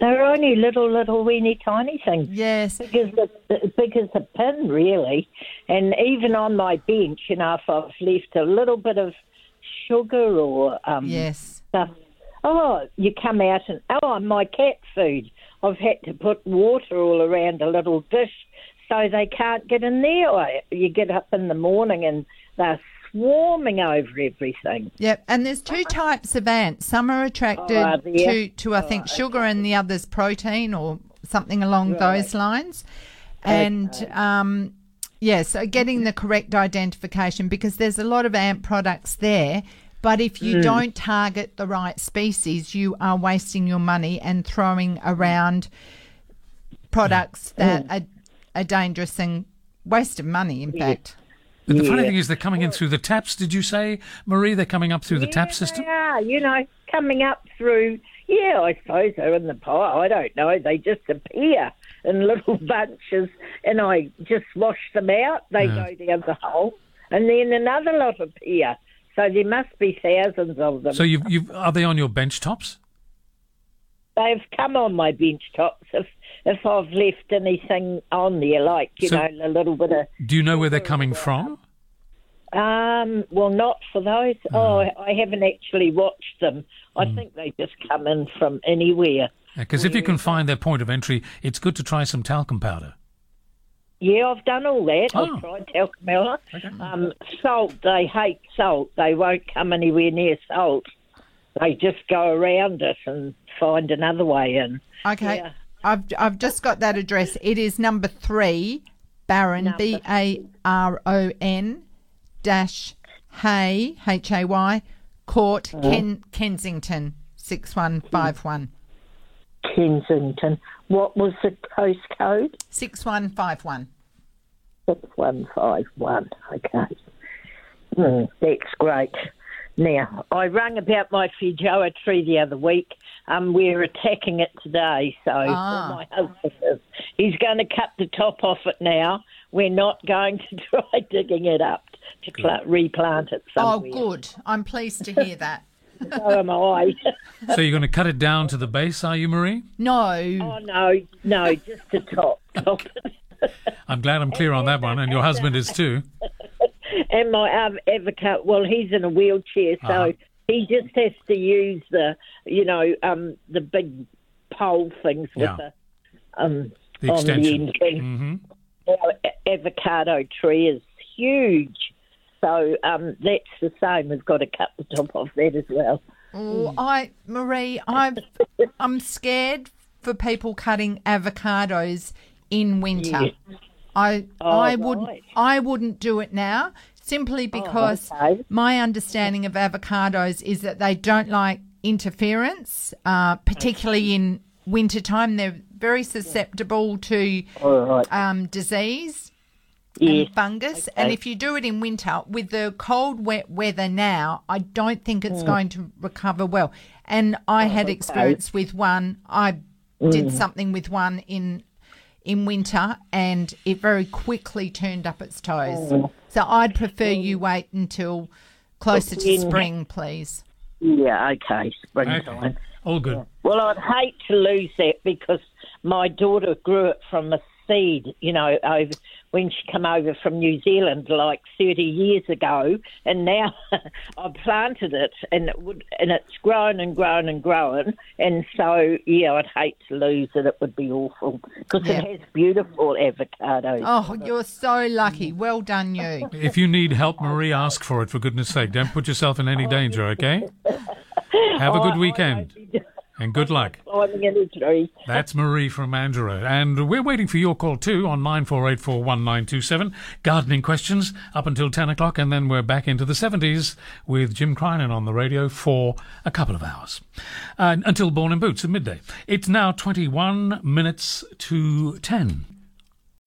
S12: They're only little, little, weeny, tiny things.
S3: Yes.
S12: Big as, the, big as a pin, really. And even on my bench, you know, if I've left a little bit of sugar or um,
S3: Yes.
S12: stuff, oh, you come out and, oh, my cat food. I've had to put water all around a little dish so they can't get in there. Or You get up in the morning and they're swarming over everything.
S3: Yep, and there's two types of ants. Some are attracted
S12: Oh,
S3: to, to I think, sugar, and the others protein or something along those lines. And um, yeah, so getting the correct identification because there's a lot of ant products there. But if you
S12: Mm.
S3: don't target the right species, you are wasting your money and throwing around products that are, are dangerous and waste of money, in fact.
S2: But the funny thing is, they're coming in through the taps. Did you say, Marie? They're coming up through the tap system.
S12: Yeah, you know, coming up through. Yeah, I suppose they're in the pile. I don't know. They just appear in little bunches, and I just wash them out. They
S2: Yeah.
S12: go down the hole, and then another lot appear. So there must be thousands of them.
S2: So you've, you've are they on your bench tops?
S12: They've come on my bench tops. If if I've left anything on there, like you
S2: So-
S12: know, a little bit of
S2: Do you know where they're coming from?
S12: Um, well, not for those. Oh, I haven't actually watched them. I
S2: Hmm.
S12: think they just come in from anywhere.
S2: Because if you can find their point of entry, it's good to try some talcum powder.
S12: Yeah, I've done all that.
S2: Oh.
S12: I've tried talcum powder. Um, salt, they hate salt. They won't come anywhere near salt. They just go around it and find another way in.
S3: Okay.
S12: Yeah.
S3: I've I've just got that address. It is number three, Baron B A R O N dash Hay H A Y Court Ken, Kensington six one five one.
S12: Kensington. What was the postcode?
S3: Six one five one.
S12: Six one five one. Okay. Mm, that's great. Now, I rang about my Feijoa tree the other week. Um, we're attacking it today, so
S3: Ah.
S12: my husband is. He's going to cut the top off it now. We're not going to try digging it up to pla- replant it
S3: Oh, good. I'm pleased to hear that.
S12: So am I.
S2: So you're going to cut it down to the base, are you, Marie?
S3: No.
S12: Oh no, no, just the top. top.
S2: I'm glad I'm clear on that one, and your husband is too.
S12: and my um, avocado. Well, he's in a wheelchair, so
S2: Uh-huh.
S12: he just has to use the, you know, um, the big pole things with
S2: Yeah.
S12: the um
S2: The
S12: on
S2: extension.
S12: the end.
S2: hmm
S12: Our avocado tree is huge, so um, that's the same. We've got to cut the top off that as well.
S3: Oh, I Marie, I I'm scared for people cutting avocados in winter.
S12: Yes.
S3: I
S12: Oh,
S3: I would
S12: right.
S3: I wouldn't do it now simply because
S12: okay.
S3: my understanding of avocados is that they don't like interference, uh, particularly in wintertime. They're very susceptible to
S12: right.
S3: um, disease
S12: Yes.
S3: and fungus. And if you do it in winter, with the cold, wet weather now, I don't think it's going to recover well. And I had
S12: okay.
S3: experience with one. I did
S12: Mm.
S3: something with one in in winter, and it very quickly turned up its toes.
S12: Mm.
S3: So I'd prefer you wait until closer to spring, please.
S12: Yeah, okay, springtime.
S2: Okay. All good.
S12: Well, I'd hate to lose that because my daughter grew it from a seed, you know, over when she came over from New Zealand like 30 years ago, and now I've planted it, and it would, and it's grown and grown and grown, and so yeah, I'd hate to lose it. It would be awful because
S3: Yeah.
S12: it has beautiful avocados.
S3: Oh, you're so lucky. Well done, you.
S2: If you need help, Marie, ask for it, for goodness sake. Don't put yourself in any danger, okay? Have a good weekend
S12: won't be
S2: and good luck.
S12: Climbing in a tree.
S2: That's Marie from Mandurah. And we're waiting for your call too on 94841927. Gardening questions up until 10 o'clock, and then we're back into the 70s with Jim Crinan on the radio for a couple of hours. Uh, until Born in Boots at midday. It's now 21 minutes to 10.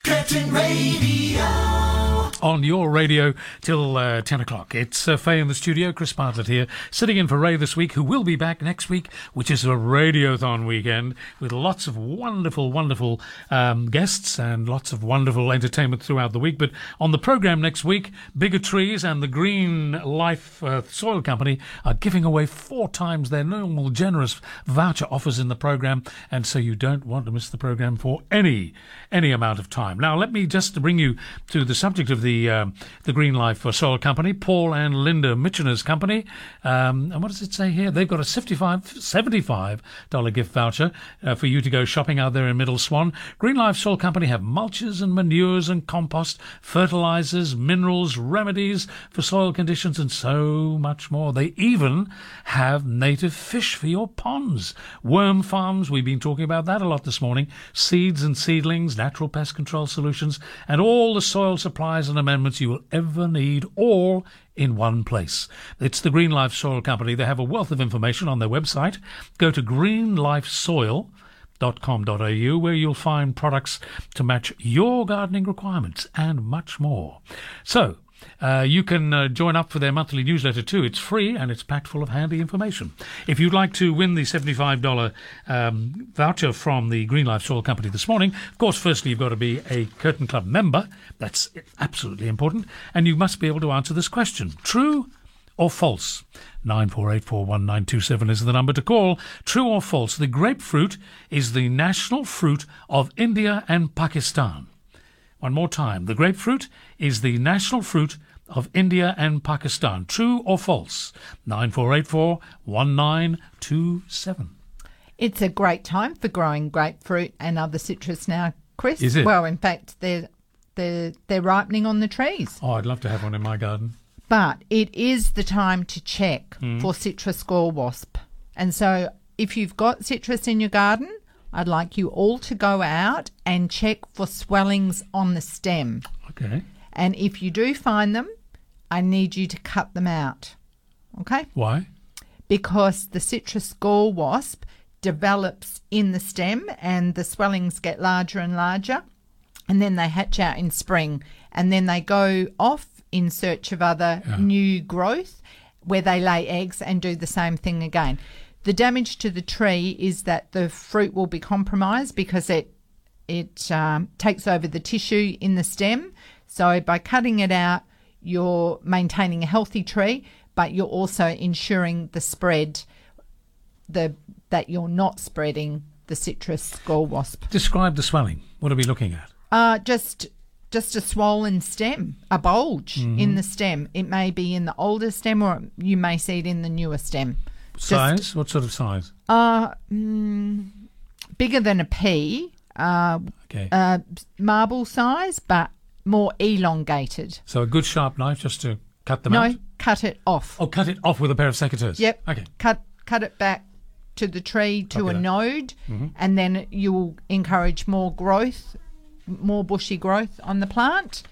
S10: Curtin Radio.
S2: On your radio till uh, 10 o'clock. It's uh, Faye in the studio, Chris Bartlett here, sitting in for Ray this week, who will be back next week, which is a Radiothon weekend with lots of wonderful, wonderful um, guests and lots of wonderful entertainment throughout the week. But on the programme next week, Bigger Trees and the Green Life uh, Soil Company are giving away four times their normal generous voucher offers in the programme, and so you don't want to miss the programme for any any amount of time. Now, let me just bring you to the subject of the um, the Green Life for Soil Company, Paul and Linda Mitchener's company. Um, and what does it say here? They've got a 75 $75 gift voucher uh, for you to go shopping out there in Middle Swan. Green Life Soil Company have mulches and manures and compost, fertilizers, minerals, remedies for soil conditions, and so much more. They even have native fish for your ponds. Worm farms, we've been talking about that a lot this morning. Seeds and seedlings, natural pest control solutions, and all the soil supplies and amendments you will ever need, all in one place. It's the Green Life Soil Company. They have a wealth of information on their website. Go to greenlifesoil.com.au where you'll find products to match your gardening requirements and much more. So, uh, you can uh, join up for their monthly newsletter too. It's free and it's packed full of handy information. If you'd like to win the $75 um, voucher from the Green Life Soil Company this morning, of course, firstly, you've got to be a Curtin Club member. That's absolutely important. And you must be able to answer this question true or false? 94841927 is the number to call. True or false? The grapefruit is the national fruit of India and Pakistan. One more time. The grapefruit is the national fruit of India and Pakistan. True or false? 9484 1927.
S3: It's a great time for growing grapefruit and other citrus now, Chris.
S2: Is it?
S3: Well, in fact, they're they're they're ripening on the trees.
S2: Oh, I'd love to have one in my garden.
S3: But it is the time to check
S2: Mm.
S3: for citrus gall wasp. And so if you've got citrus in your garden, I'd like you all to go out and check for swellings on the stem.
S2: Okay.
S3: And if you do find them, I need you to cut them out. Okay?
S2: Why?
S3: Because the citrus gall wasp develops in the stem and the swellings get larger and larger. And then they hatch out in spring. And then they go off in search of other new growth where they lay eggs and do the same thing again. The damage to the tree is that the fruit will be compromised because it it um, takes over the tissue in the stem. So by cutting it out, you're maintaining a healthy tree, but you're also ensuring the spread, the that you're not spreading the citrus gall wasp.
S2: Describe the swelling. What are we looking at?
S3: Uh, just just a swollen stem, a bulge
S2: Mhm.
S3: in the stem. It may be in the older stem, or you may see it in the newer stem. Just-
S2: Size? what sort of size?
S3: Uh, mm, bigger than a pea. Uh,
S2: Okay.
S3: uh, marble size, but more elongated.
S2: So a good sharp knife just to cut them
S3: no,
S2: out?
S3: cut it off.
S2: Oh, cut it off with a pair of secateurs.
S3: Yep.
S2: Okay.
S3: Cut cut it back to the tree to
S2: Copy
S3: a
S2: that.
S3: node,
S2: Mhm.
S3: and then you will encourage more growth, more bushy growth on the plant.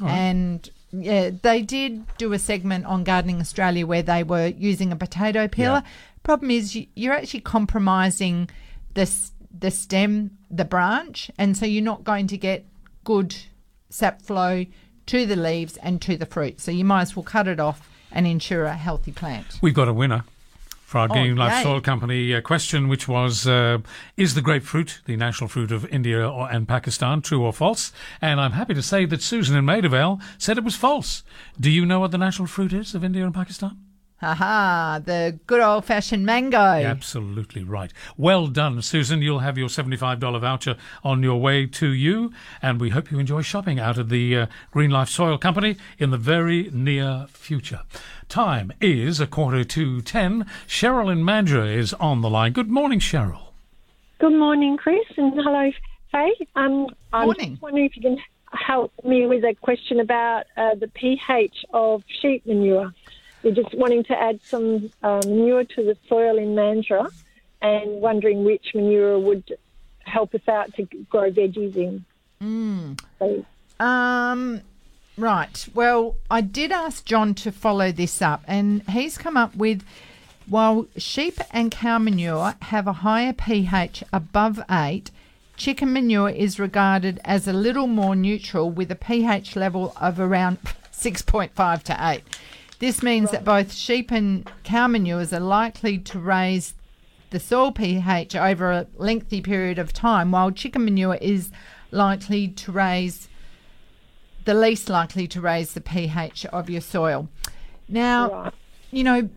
S2: Right.
S3: And yeah, they did do a segment on Gardening Australia where they were using a potato peeler. Problem is, you, you're actually compromising this the stem, the branch, and so you're not going to get good sap flow to the leaves and to the fruit. So you might as well cut it off and ensure a healthy plant.
S2: We've got a winner for our
S3: Oh,
S2: Green Life
S3: yay.
S2: Soil Company uh, question, which was uh, Is the grapefruit the national fruit of India or, and Pakistan, true or false? And I'm happy to say that Susan in Maida Vale said it was false. Do you know what the national fruit is of India and Pakistan?
S3: Haha, the good old fashioned mango.
S2: Absolutely right. Well done, Susan. You'll have your $75 voucher on your way to you, and we hope you enjoy shopping out of the uh, Green Life Soil Company in the very near future. Time is a quarter to ten. Cheryl in Mandurah is on the line. Good morning, Cheryl.
S13: Good morning, Chris, and hello, Faye. Um, I'm
S3: Morning.
S13: just wondering if you can help me with a question about uh, the pH of sheep manure. We're just wanting to add some uh, manure to the soil in Mandurah and wondering which manure would help us out to grow veggies in.
S3: Mm.
S13: So,
S3: Um, right. Well, I did ask John to follow this up, and he's come up with while sheep and cow manure have a higher pH above 8, chicken manure is regarded as a little more neutral with a pH level of around 6.5 to 8. This means that both sheep and cow manures are likely to raise the soil pH over a lengthy period of time, while chicken manure is likely to raise the least likely to raise the pH of your soil. Now, you know,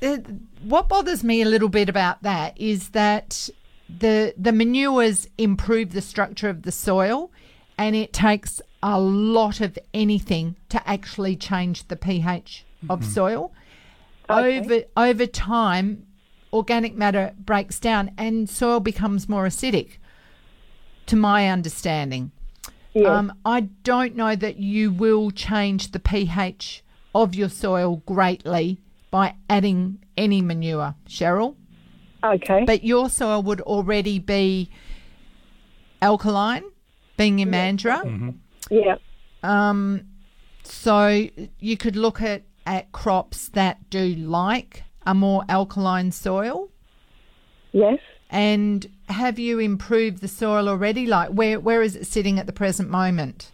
S3: it, what bothers me a little bit about that is that the the manures improve the structure of the soil, and it takes a lot of anything to actually change the pH of
S13: Mhm.
S3: soil. Over over time, organic matter breaks down and soil becomes more acidic. To my understanding, um, I don't know that you will change the pH of your soil greatly by adding any manure, Cheryl.
S13: Okay.
S3: But your soil would already be alkaline, being in Mandurah.
S13: Yeah.
S3: Um, so you could look at, at crops that do like a more alkaline soil.
S13: Yes.
S3: And have you improved the soil already? Like where where is it sitting at the present moment?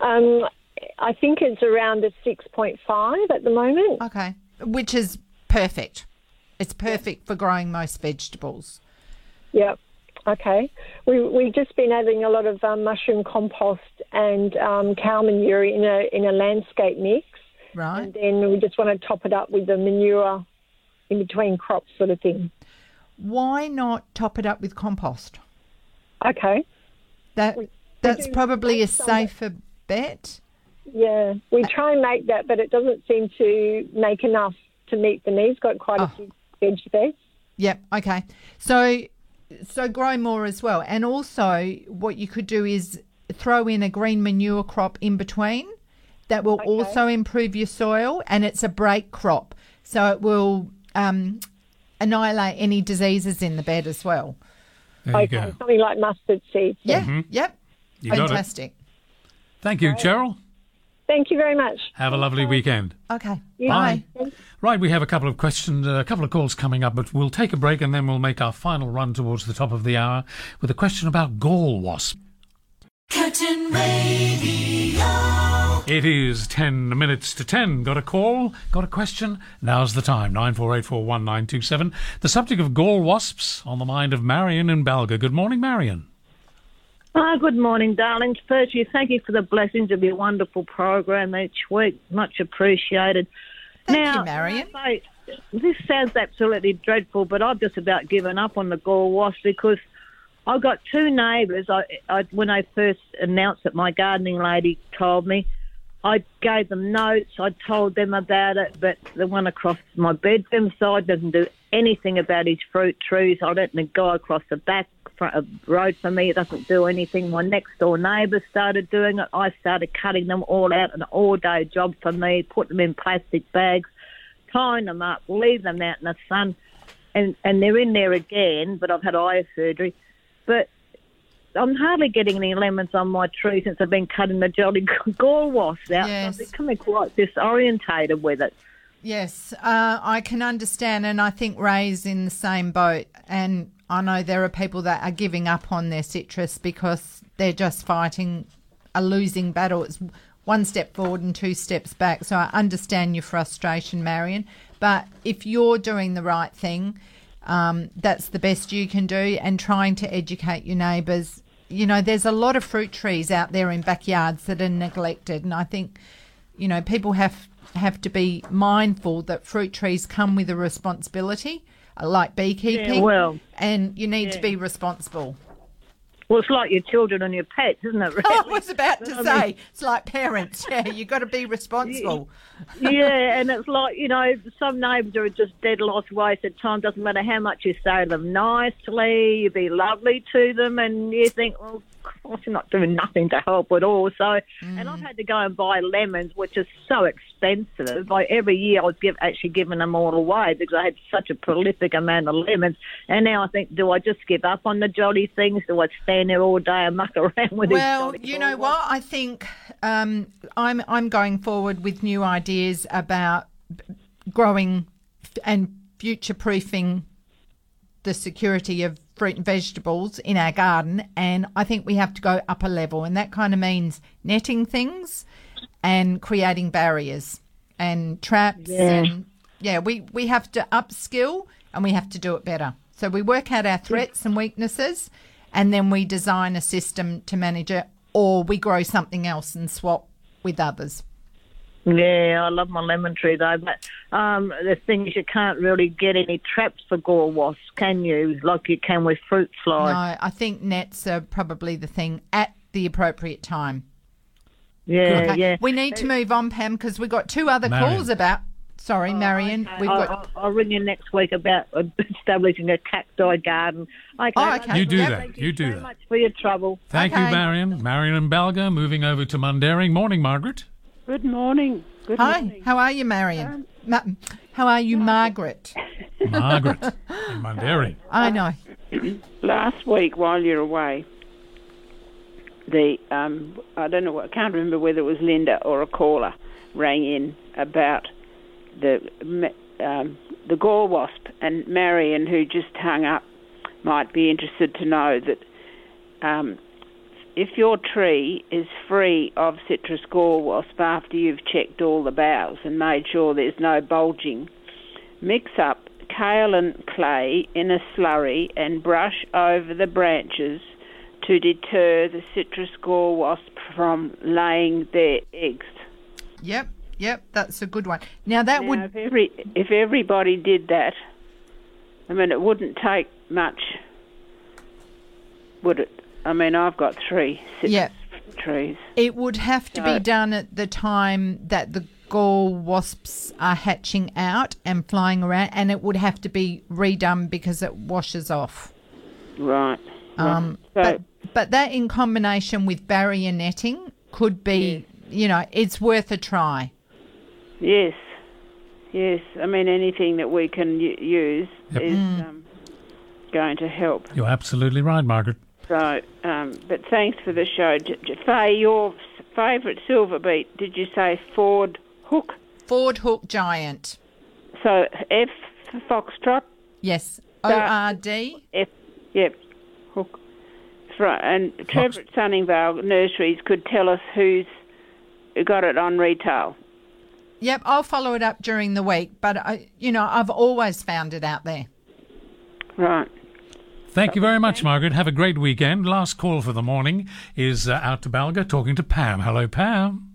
S13: Um, I think it's around a 6.5 at the moment.
S3: Okay. Which is perfect. It's perfect for growing most vegetables.
S13: Yep. Okay. We we've just been adding a lot of um, mushroom compost and um, cow manure in a in a landscape mix,
S3: Right.
S13: and then we just want to top it up with the manure in between crops, sort of thing.
S3: Why not top it up with compost?
S13: Okay.
S3: That that's
S13: do
S3: probably a safer bet.
S13: Yeah, we try and make that, but it doesn't seem to make enough to meet the needs. Got quite
S3: Oh.
S13: a few veg there.
S3: Yep. Okay. So so grow more as well, and also what you could do is throw in a green manure crop in between. That will also improve your soil, and it's a break crop, so it will um, annihilate any diseases in the bed as well.
S2: There you
S13: okay,
S2: go.
S13: something like mustard seeds.
S3: Yeah.
S2: Mhm.
S3: Yep.
S2: You got it.
S3: Fantastic.
S2: Thank you, Cheryl.
S13: Thank you very much.
S2: Have a lovely weekend.
S3: Okay.
S2: Bye.
S3: Bye.
S2: Right, we have a couple of questions, uh, a couple of calls coming up, but we'll take a break and then we'll make our final run towards the top of the hour with a question about gall wasp.
S10: Curtin Radio.
S2: It is 10 minutes to 10. Got a call? Got a question? Now's the time. 94841927. The subject of gall wasps on the mind of Marion in Balga. Good morning, Marion.
S14: Ah, good morning, darlings. Firstly, thank you for the blessings of your wonderful program each week. Much appreciated.
S3: Thank
S14: now,
S3: you, Marion.
S14: I this sounds absolutely dreadful, but I've just about given up on the gall wasp because I've got two neighbours. I, I, when I first announced it, my gardening lady told me. I gave them notes. I told them about it, but the one across my bedroom side doesn't do anything about his fruit trees. I let the guy across the back front of uh, road for me. Doesn't do anything. My next door neighbour started doing it. I started cutting them all out, an all day job for me. Put them in plastic bags, tying them up, leave them out in the sun, and and they're in there again. But I've had eye surgery, but. I'm hardly getting any lemons on my tree since I've been cutting the jolly gall wasps out.
S3: Yes.
S14: I'm becoming quite disorientated with it.
S3: Yes, uh, I can understand, and I think Ray's in the same boat. And I know there are people that are giving up on their citrus because they're just fighting a losing battle. It's one step forward and two steps back. So I understand your frustration, Marion. But if you're doing the right thing, um, that's the best you can do, and trying to educate your neighbours. You know, there's a lot of fruit trees out there in backyards that are neglected, and I think you know, people have have to be mindful that fruit trees come with a responsibility, like beekeeping.
S14: Yeah, well,
S3: and you need to be responsible.
S14: Well, it's like your children and your pets, isn't it? Oh, really?
S3: I was about to say
S14: mean-
S3: it's like parents. Yeah, you've got to be responsible.
S14: yeah, and it's like you know, some neighbours are just dead lost waste at time. Doesn't matter how much you say to them nicely, you be lovely to them, and you think, well, of course, you're not doing nothing to help at all. So, and I've had to go and buy lemons, which is so expensive. Like every year, I was give, actually giving them all away because I had such a prolific amount of lemons. And now I think, do I just give up on the jolly things? Do I stand there all day and muck around with these
S3: Well, you know what? I think um, I'm I'm going forward with new ideas about growing and future proofing the security of fruit and vegetables in our garden, and I think we have to go up a level, and that kind of means netting things and creating barriers and traps
S14: Yeah.
S3: and yeah, we we have to upskill and we have to do it better. So we work out our threats and weaknesses, and then we design a system to manage it, or we grow something else and swap with others.
S14: Yeah, I love my lemon tree though, but um, the thing is, you can't really get any traps for gall wasps, can you? Like you can with fruit flies.
S3: No, I think nets are probably the thing at the appropriate time.
S14: Yeah,
S3: Okay.
S14: yeah.
S3: We need to move on, Pam, because we've got two other
S14: Marion.
S3: calls about. Sorry, Marion. We've
S14: I'll,
S3: got.
S14: I'll, I'll ring you next week about uh, establishing a cacti garden. Okay,
S3: Oh, okay.
S2: You do
S3: Yep.
S2: that.
S14: Thank
S2: You do
S14: so
S2: that.
S14: much for your trouble.
S2: Thank you, Marion. Marion and Balga moving over to Mundaring. Morning, Margaret.
S15: Good morning. Good
S3: Hi,
S15: morning.
S3: how are you, Marion? Ma- how are you, Margaret?
S2: Margaret in Mundaring.
S3: I know.
S15: Last week, while you're away, the um, I don't know, I can't remember whether it was Linda or a caller rang in about the ma- um, the gall wasp, and Marion, who just hung up, might be interested to know that um, if your tree is free of citrus gall wasp after you've checked all the boughs and made sure there's no bulging, mix up kaolin clay in a slurry and brush over the branches to deter the citrus gall wasp from laying their eggs.
S3: Yep, yep, that's a good one. Now that
S15: Now,
S3: would
S15: if every if everybody did that, I mean, it wouldn't take much, would it? I mean, I've got three citrus
S3: Yeah.
S15: trees.
S3: It would have to
S15: No.
S3: be done at the time that the gall wasps are hatching out and flying around, and it would have to be redone because it washes off.
S15: Right.
S3: Um,
S15: So-
S3: but but that in combination with barrier netting could be, you know, it's worth a try.
S15: Yes, yes. I mean, anything that we can u- use
S2: Yep.
S15: is
S3: Mm.
S15: um, going to help.
S2: You're absolutely right, Margaret.
S15: So, um, but thanks for the show. J- J- Faye, your favourite silver beet, did you say Ford Hook?
S3: Fordhook Giant.
S15: So F for Foxtrot?
S3: Yes. O R D.
S15: F, yep, Hook. Right, and Trevor at Sunningvale Nurseries could tell us who's got it on retail.
S3: Yep, I'll follow it up during the week, but I, you know, I've always found it out there.
S15: Right.
S2: Thank you very much, Margaret. Have a great weekend. Last call for the morning is uh, out to Balga talking to Pam. Hello, Pam.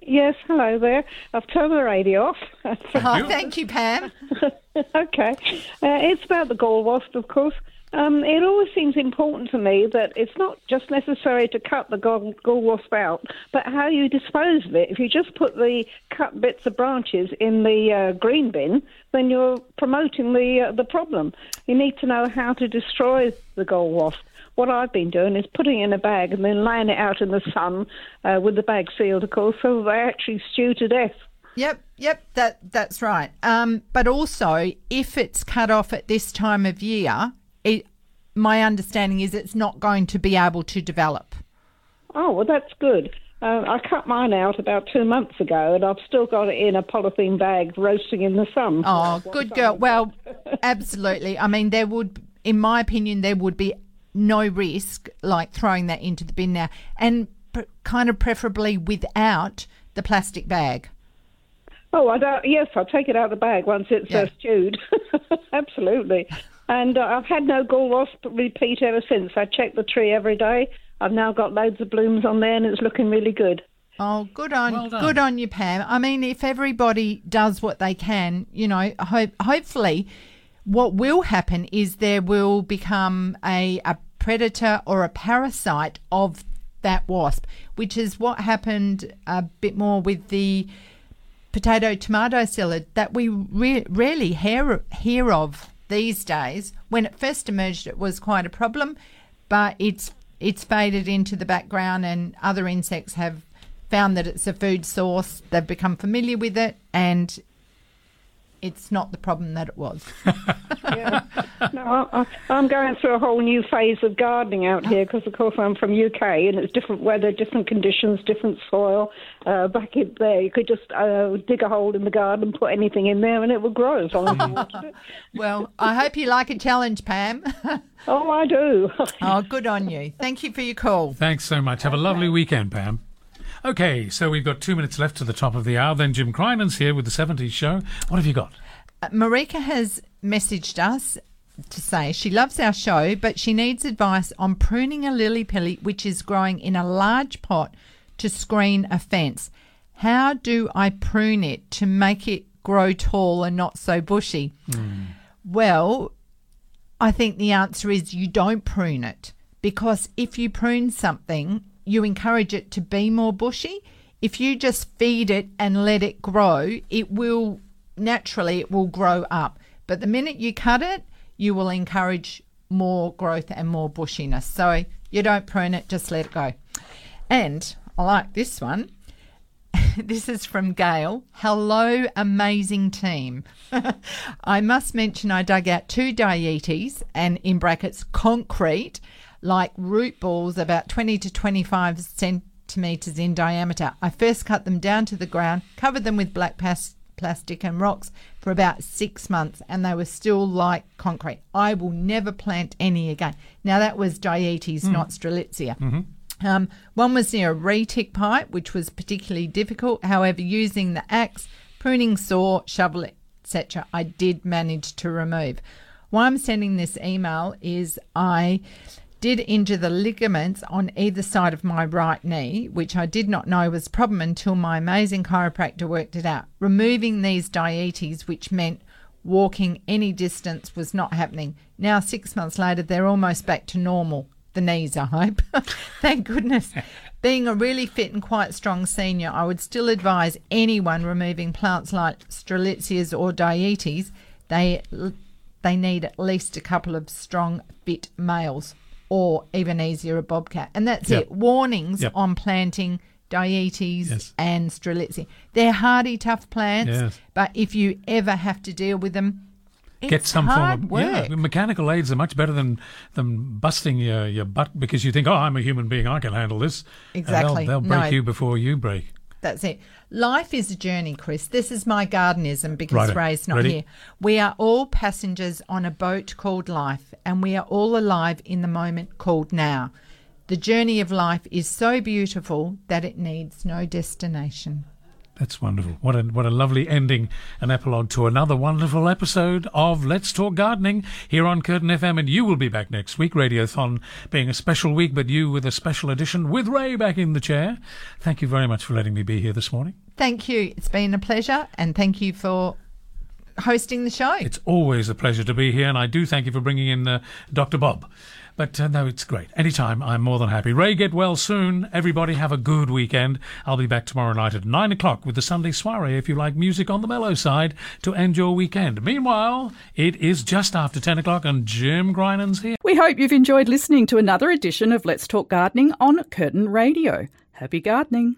S16: Yes, hello there. I've turned the radio off.
S3: Oh, thank you, Pam.
S16: okay. Uh, it's about the gall wasp, of course. Um, it always seems important to me that it's not just necessary to cut the gall, wasp out, but how you dispose of it. If you just put the cut bits of branches in the uh, green bin, then you're promoting the uh, the problem. You need to know how to destroy the gall wasp. What I've been doing is putting it in a bag and then laying it out in the sun uh, with the bag sealed, of course, so they actually stew to death.
S3: Yep, yep, that that's right. Um, but also, if it's cut off at this time of year, it, my understanding is it's not going to be able to develop.
S16: Oh, well, that's good. Uh, I cut mine out about two months ago, and I've still got it in a polythene bag, roasting in the sun.
S3: Oh, good girl. Well, absolutely. I mean, there would, in my opinion, there would be no risk like throwing that into the bin now, and pr- kind of preferably without the plastic bag.
S16: Oh, I don't, yes, I'll take it out of the bag once it's uh, stewed. Absolutely. And uh, I've had no gall wasp repeat ever since. I check the tree every day. I've now got loads of blooms on there, and it's looking really good.
S3: Oh, good on
S16: Well
S3: good on you, Pam. I mean, if everybody does what they can, you know, hope, hopefully, what will happen is there will become a a predator or a parasite of that wasp, which is what happened a bit more with the potato tomato psyllid that we re- rarely hear hear of these days. When it first emerged, it was quite a problem, but it's it's faded into the background, and other insects have found that it's a food source. They've become familiar with it, and it's not the problem that it was.
S16: No, I, I'm going through a whole new phase of gardening out here because, of course, I'm from UK and it's different weather, different conditions, different soil. Uh, back in there, you could just uh, dig a hole in the garden, and put anything in there, and it would grow as long as you wanted it.
S3: well, I hope you like a challenge, Pam.
S16: oh, I do.
S3: oh, good on you. Thank you for your call.
S2: Thanks so much. Have a lovely weekend, Pam. Okay, so we've got two minutes left to the top of the hour. Then Jim Crinan's here with the 70s show. What have you got?
S3: Uh, Marika has messaged us to say she loves our show, but she needs advice on pruning a lily pilly which is growing in a large pot to screen a fence. How do I prune it to make it grow tall and not so bushy? Well, I think the answer is you don't prune it because if you prune something, you encourage it to be more bushy. If you just feed it and let it grow, it will naturally it will grow up. But the minute you cut it, you will encourage more growth and more bushiness. So you don't prune it, just let it go. And I like this one. this is from Gail. Hello, amazing team. I must mention I dug out two dietes and in brackets concrete, like root balls about 20 to 25 centimetres in diameter. I first cut them down to the ground, covered them with black plastic and rocks for about six months, and they were still like concrete. I will never plant any again. Now, that was dietes,
S10: Mm.
S3: not strelitzia. Um, one was near a retic pipe, which was particularly difficult. However, using the axe, pruning saw, shovel, etc., I did manage to remove. Why I'm sending this email is I did injure the ligaments on either side of my right knee, which I did not know was a problem until my amazing chiropractor worked it out. Removing these dietes, which meant walking any distance, was not happening. Now, six months later, they're almost back to normal. The knees, I hope. Thank goodness. Being a really fit and quite strong senior, I would still advise anyone removing plants like strelitzias or dietes. They they need at least a couple of strong, fit males, or even easier, a bobcat. And that's
S10: Yep.
S3: it. Warnings
S10: Yep.
S3: on planting dietes
S2: Yes.
S3: and strelitzia. They're hardy, tough plants,
S2: Yes.
S3: but if you ever have to deal with them,
S2: Get some form of
S3: work.
S2: yeah. Mechanical aids are much better than than busting your, your butt because you think, oh, I'm a human being, I can handle this. And they'll-
S3: Exactly.
S2: they'll, break
S3: No.
S2: you before you break.
S3: That's it. Life is a journey, Chris. This is my gardenism because
S2: Righto.
S3: Ray's not
S2: Ready?
S3: here. We are all passengers on a boat called life, and we are all alive in the moment called now. The journey of life is so beautiful that it needs no destination.
S2: That's wonderful. What a what a lovely ending an epilogue to another wonderful episode of Let's Talk Gardening here on Curtin FM. And you will be back next week. Radiothon being a special week, but you with a special edition with Ray back in the chair. Thank you very much for letting me be here this morning.
S3: Thank you. It's been a pleasure, and thank you for hosting the show.
S2: It's always a pleasure to be here, and I do thank you for bringing in uh, Dr. Bob. But uh, no, it's great. Anytime, I'm more than happy. Ray, get well soon. Everybody have a good weekend. I'll be back tomorrow night at 9 o'clock with the Sunday soiree if you like music on the mellow side to end your weekend. Meanwhile, it is just after 10 o'clock and Jim Grinan's here.
S17: We hope you've enjoyed listening to another edition of Let's Talk Gardening on Curtin Radio. Happy gardening.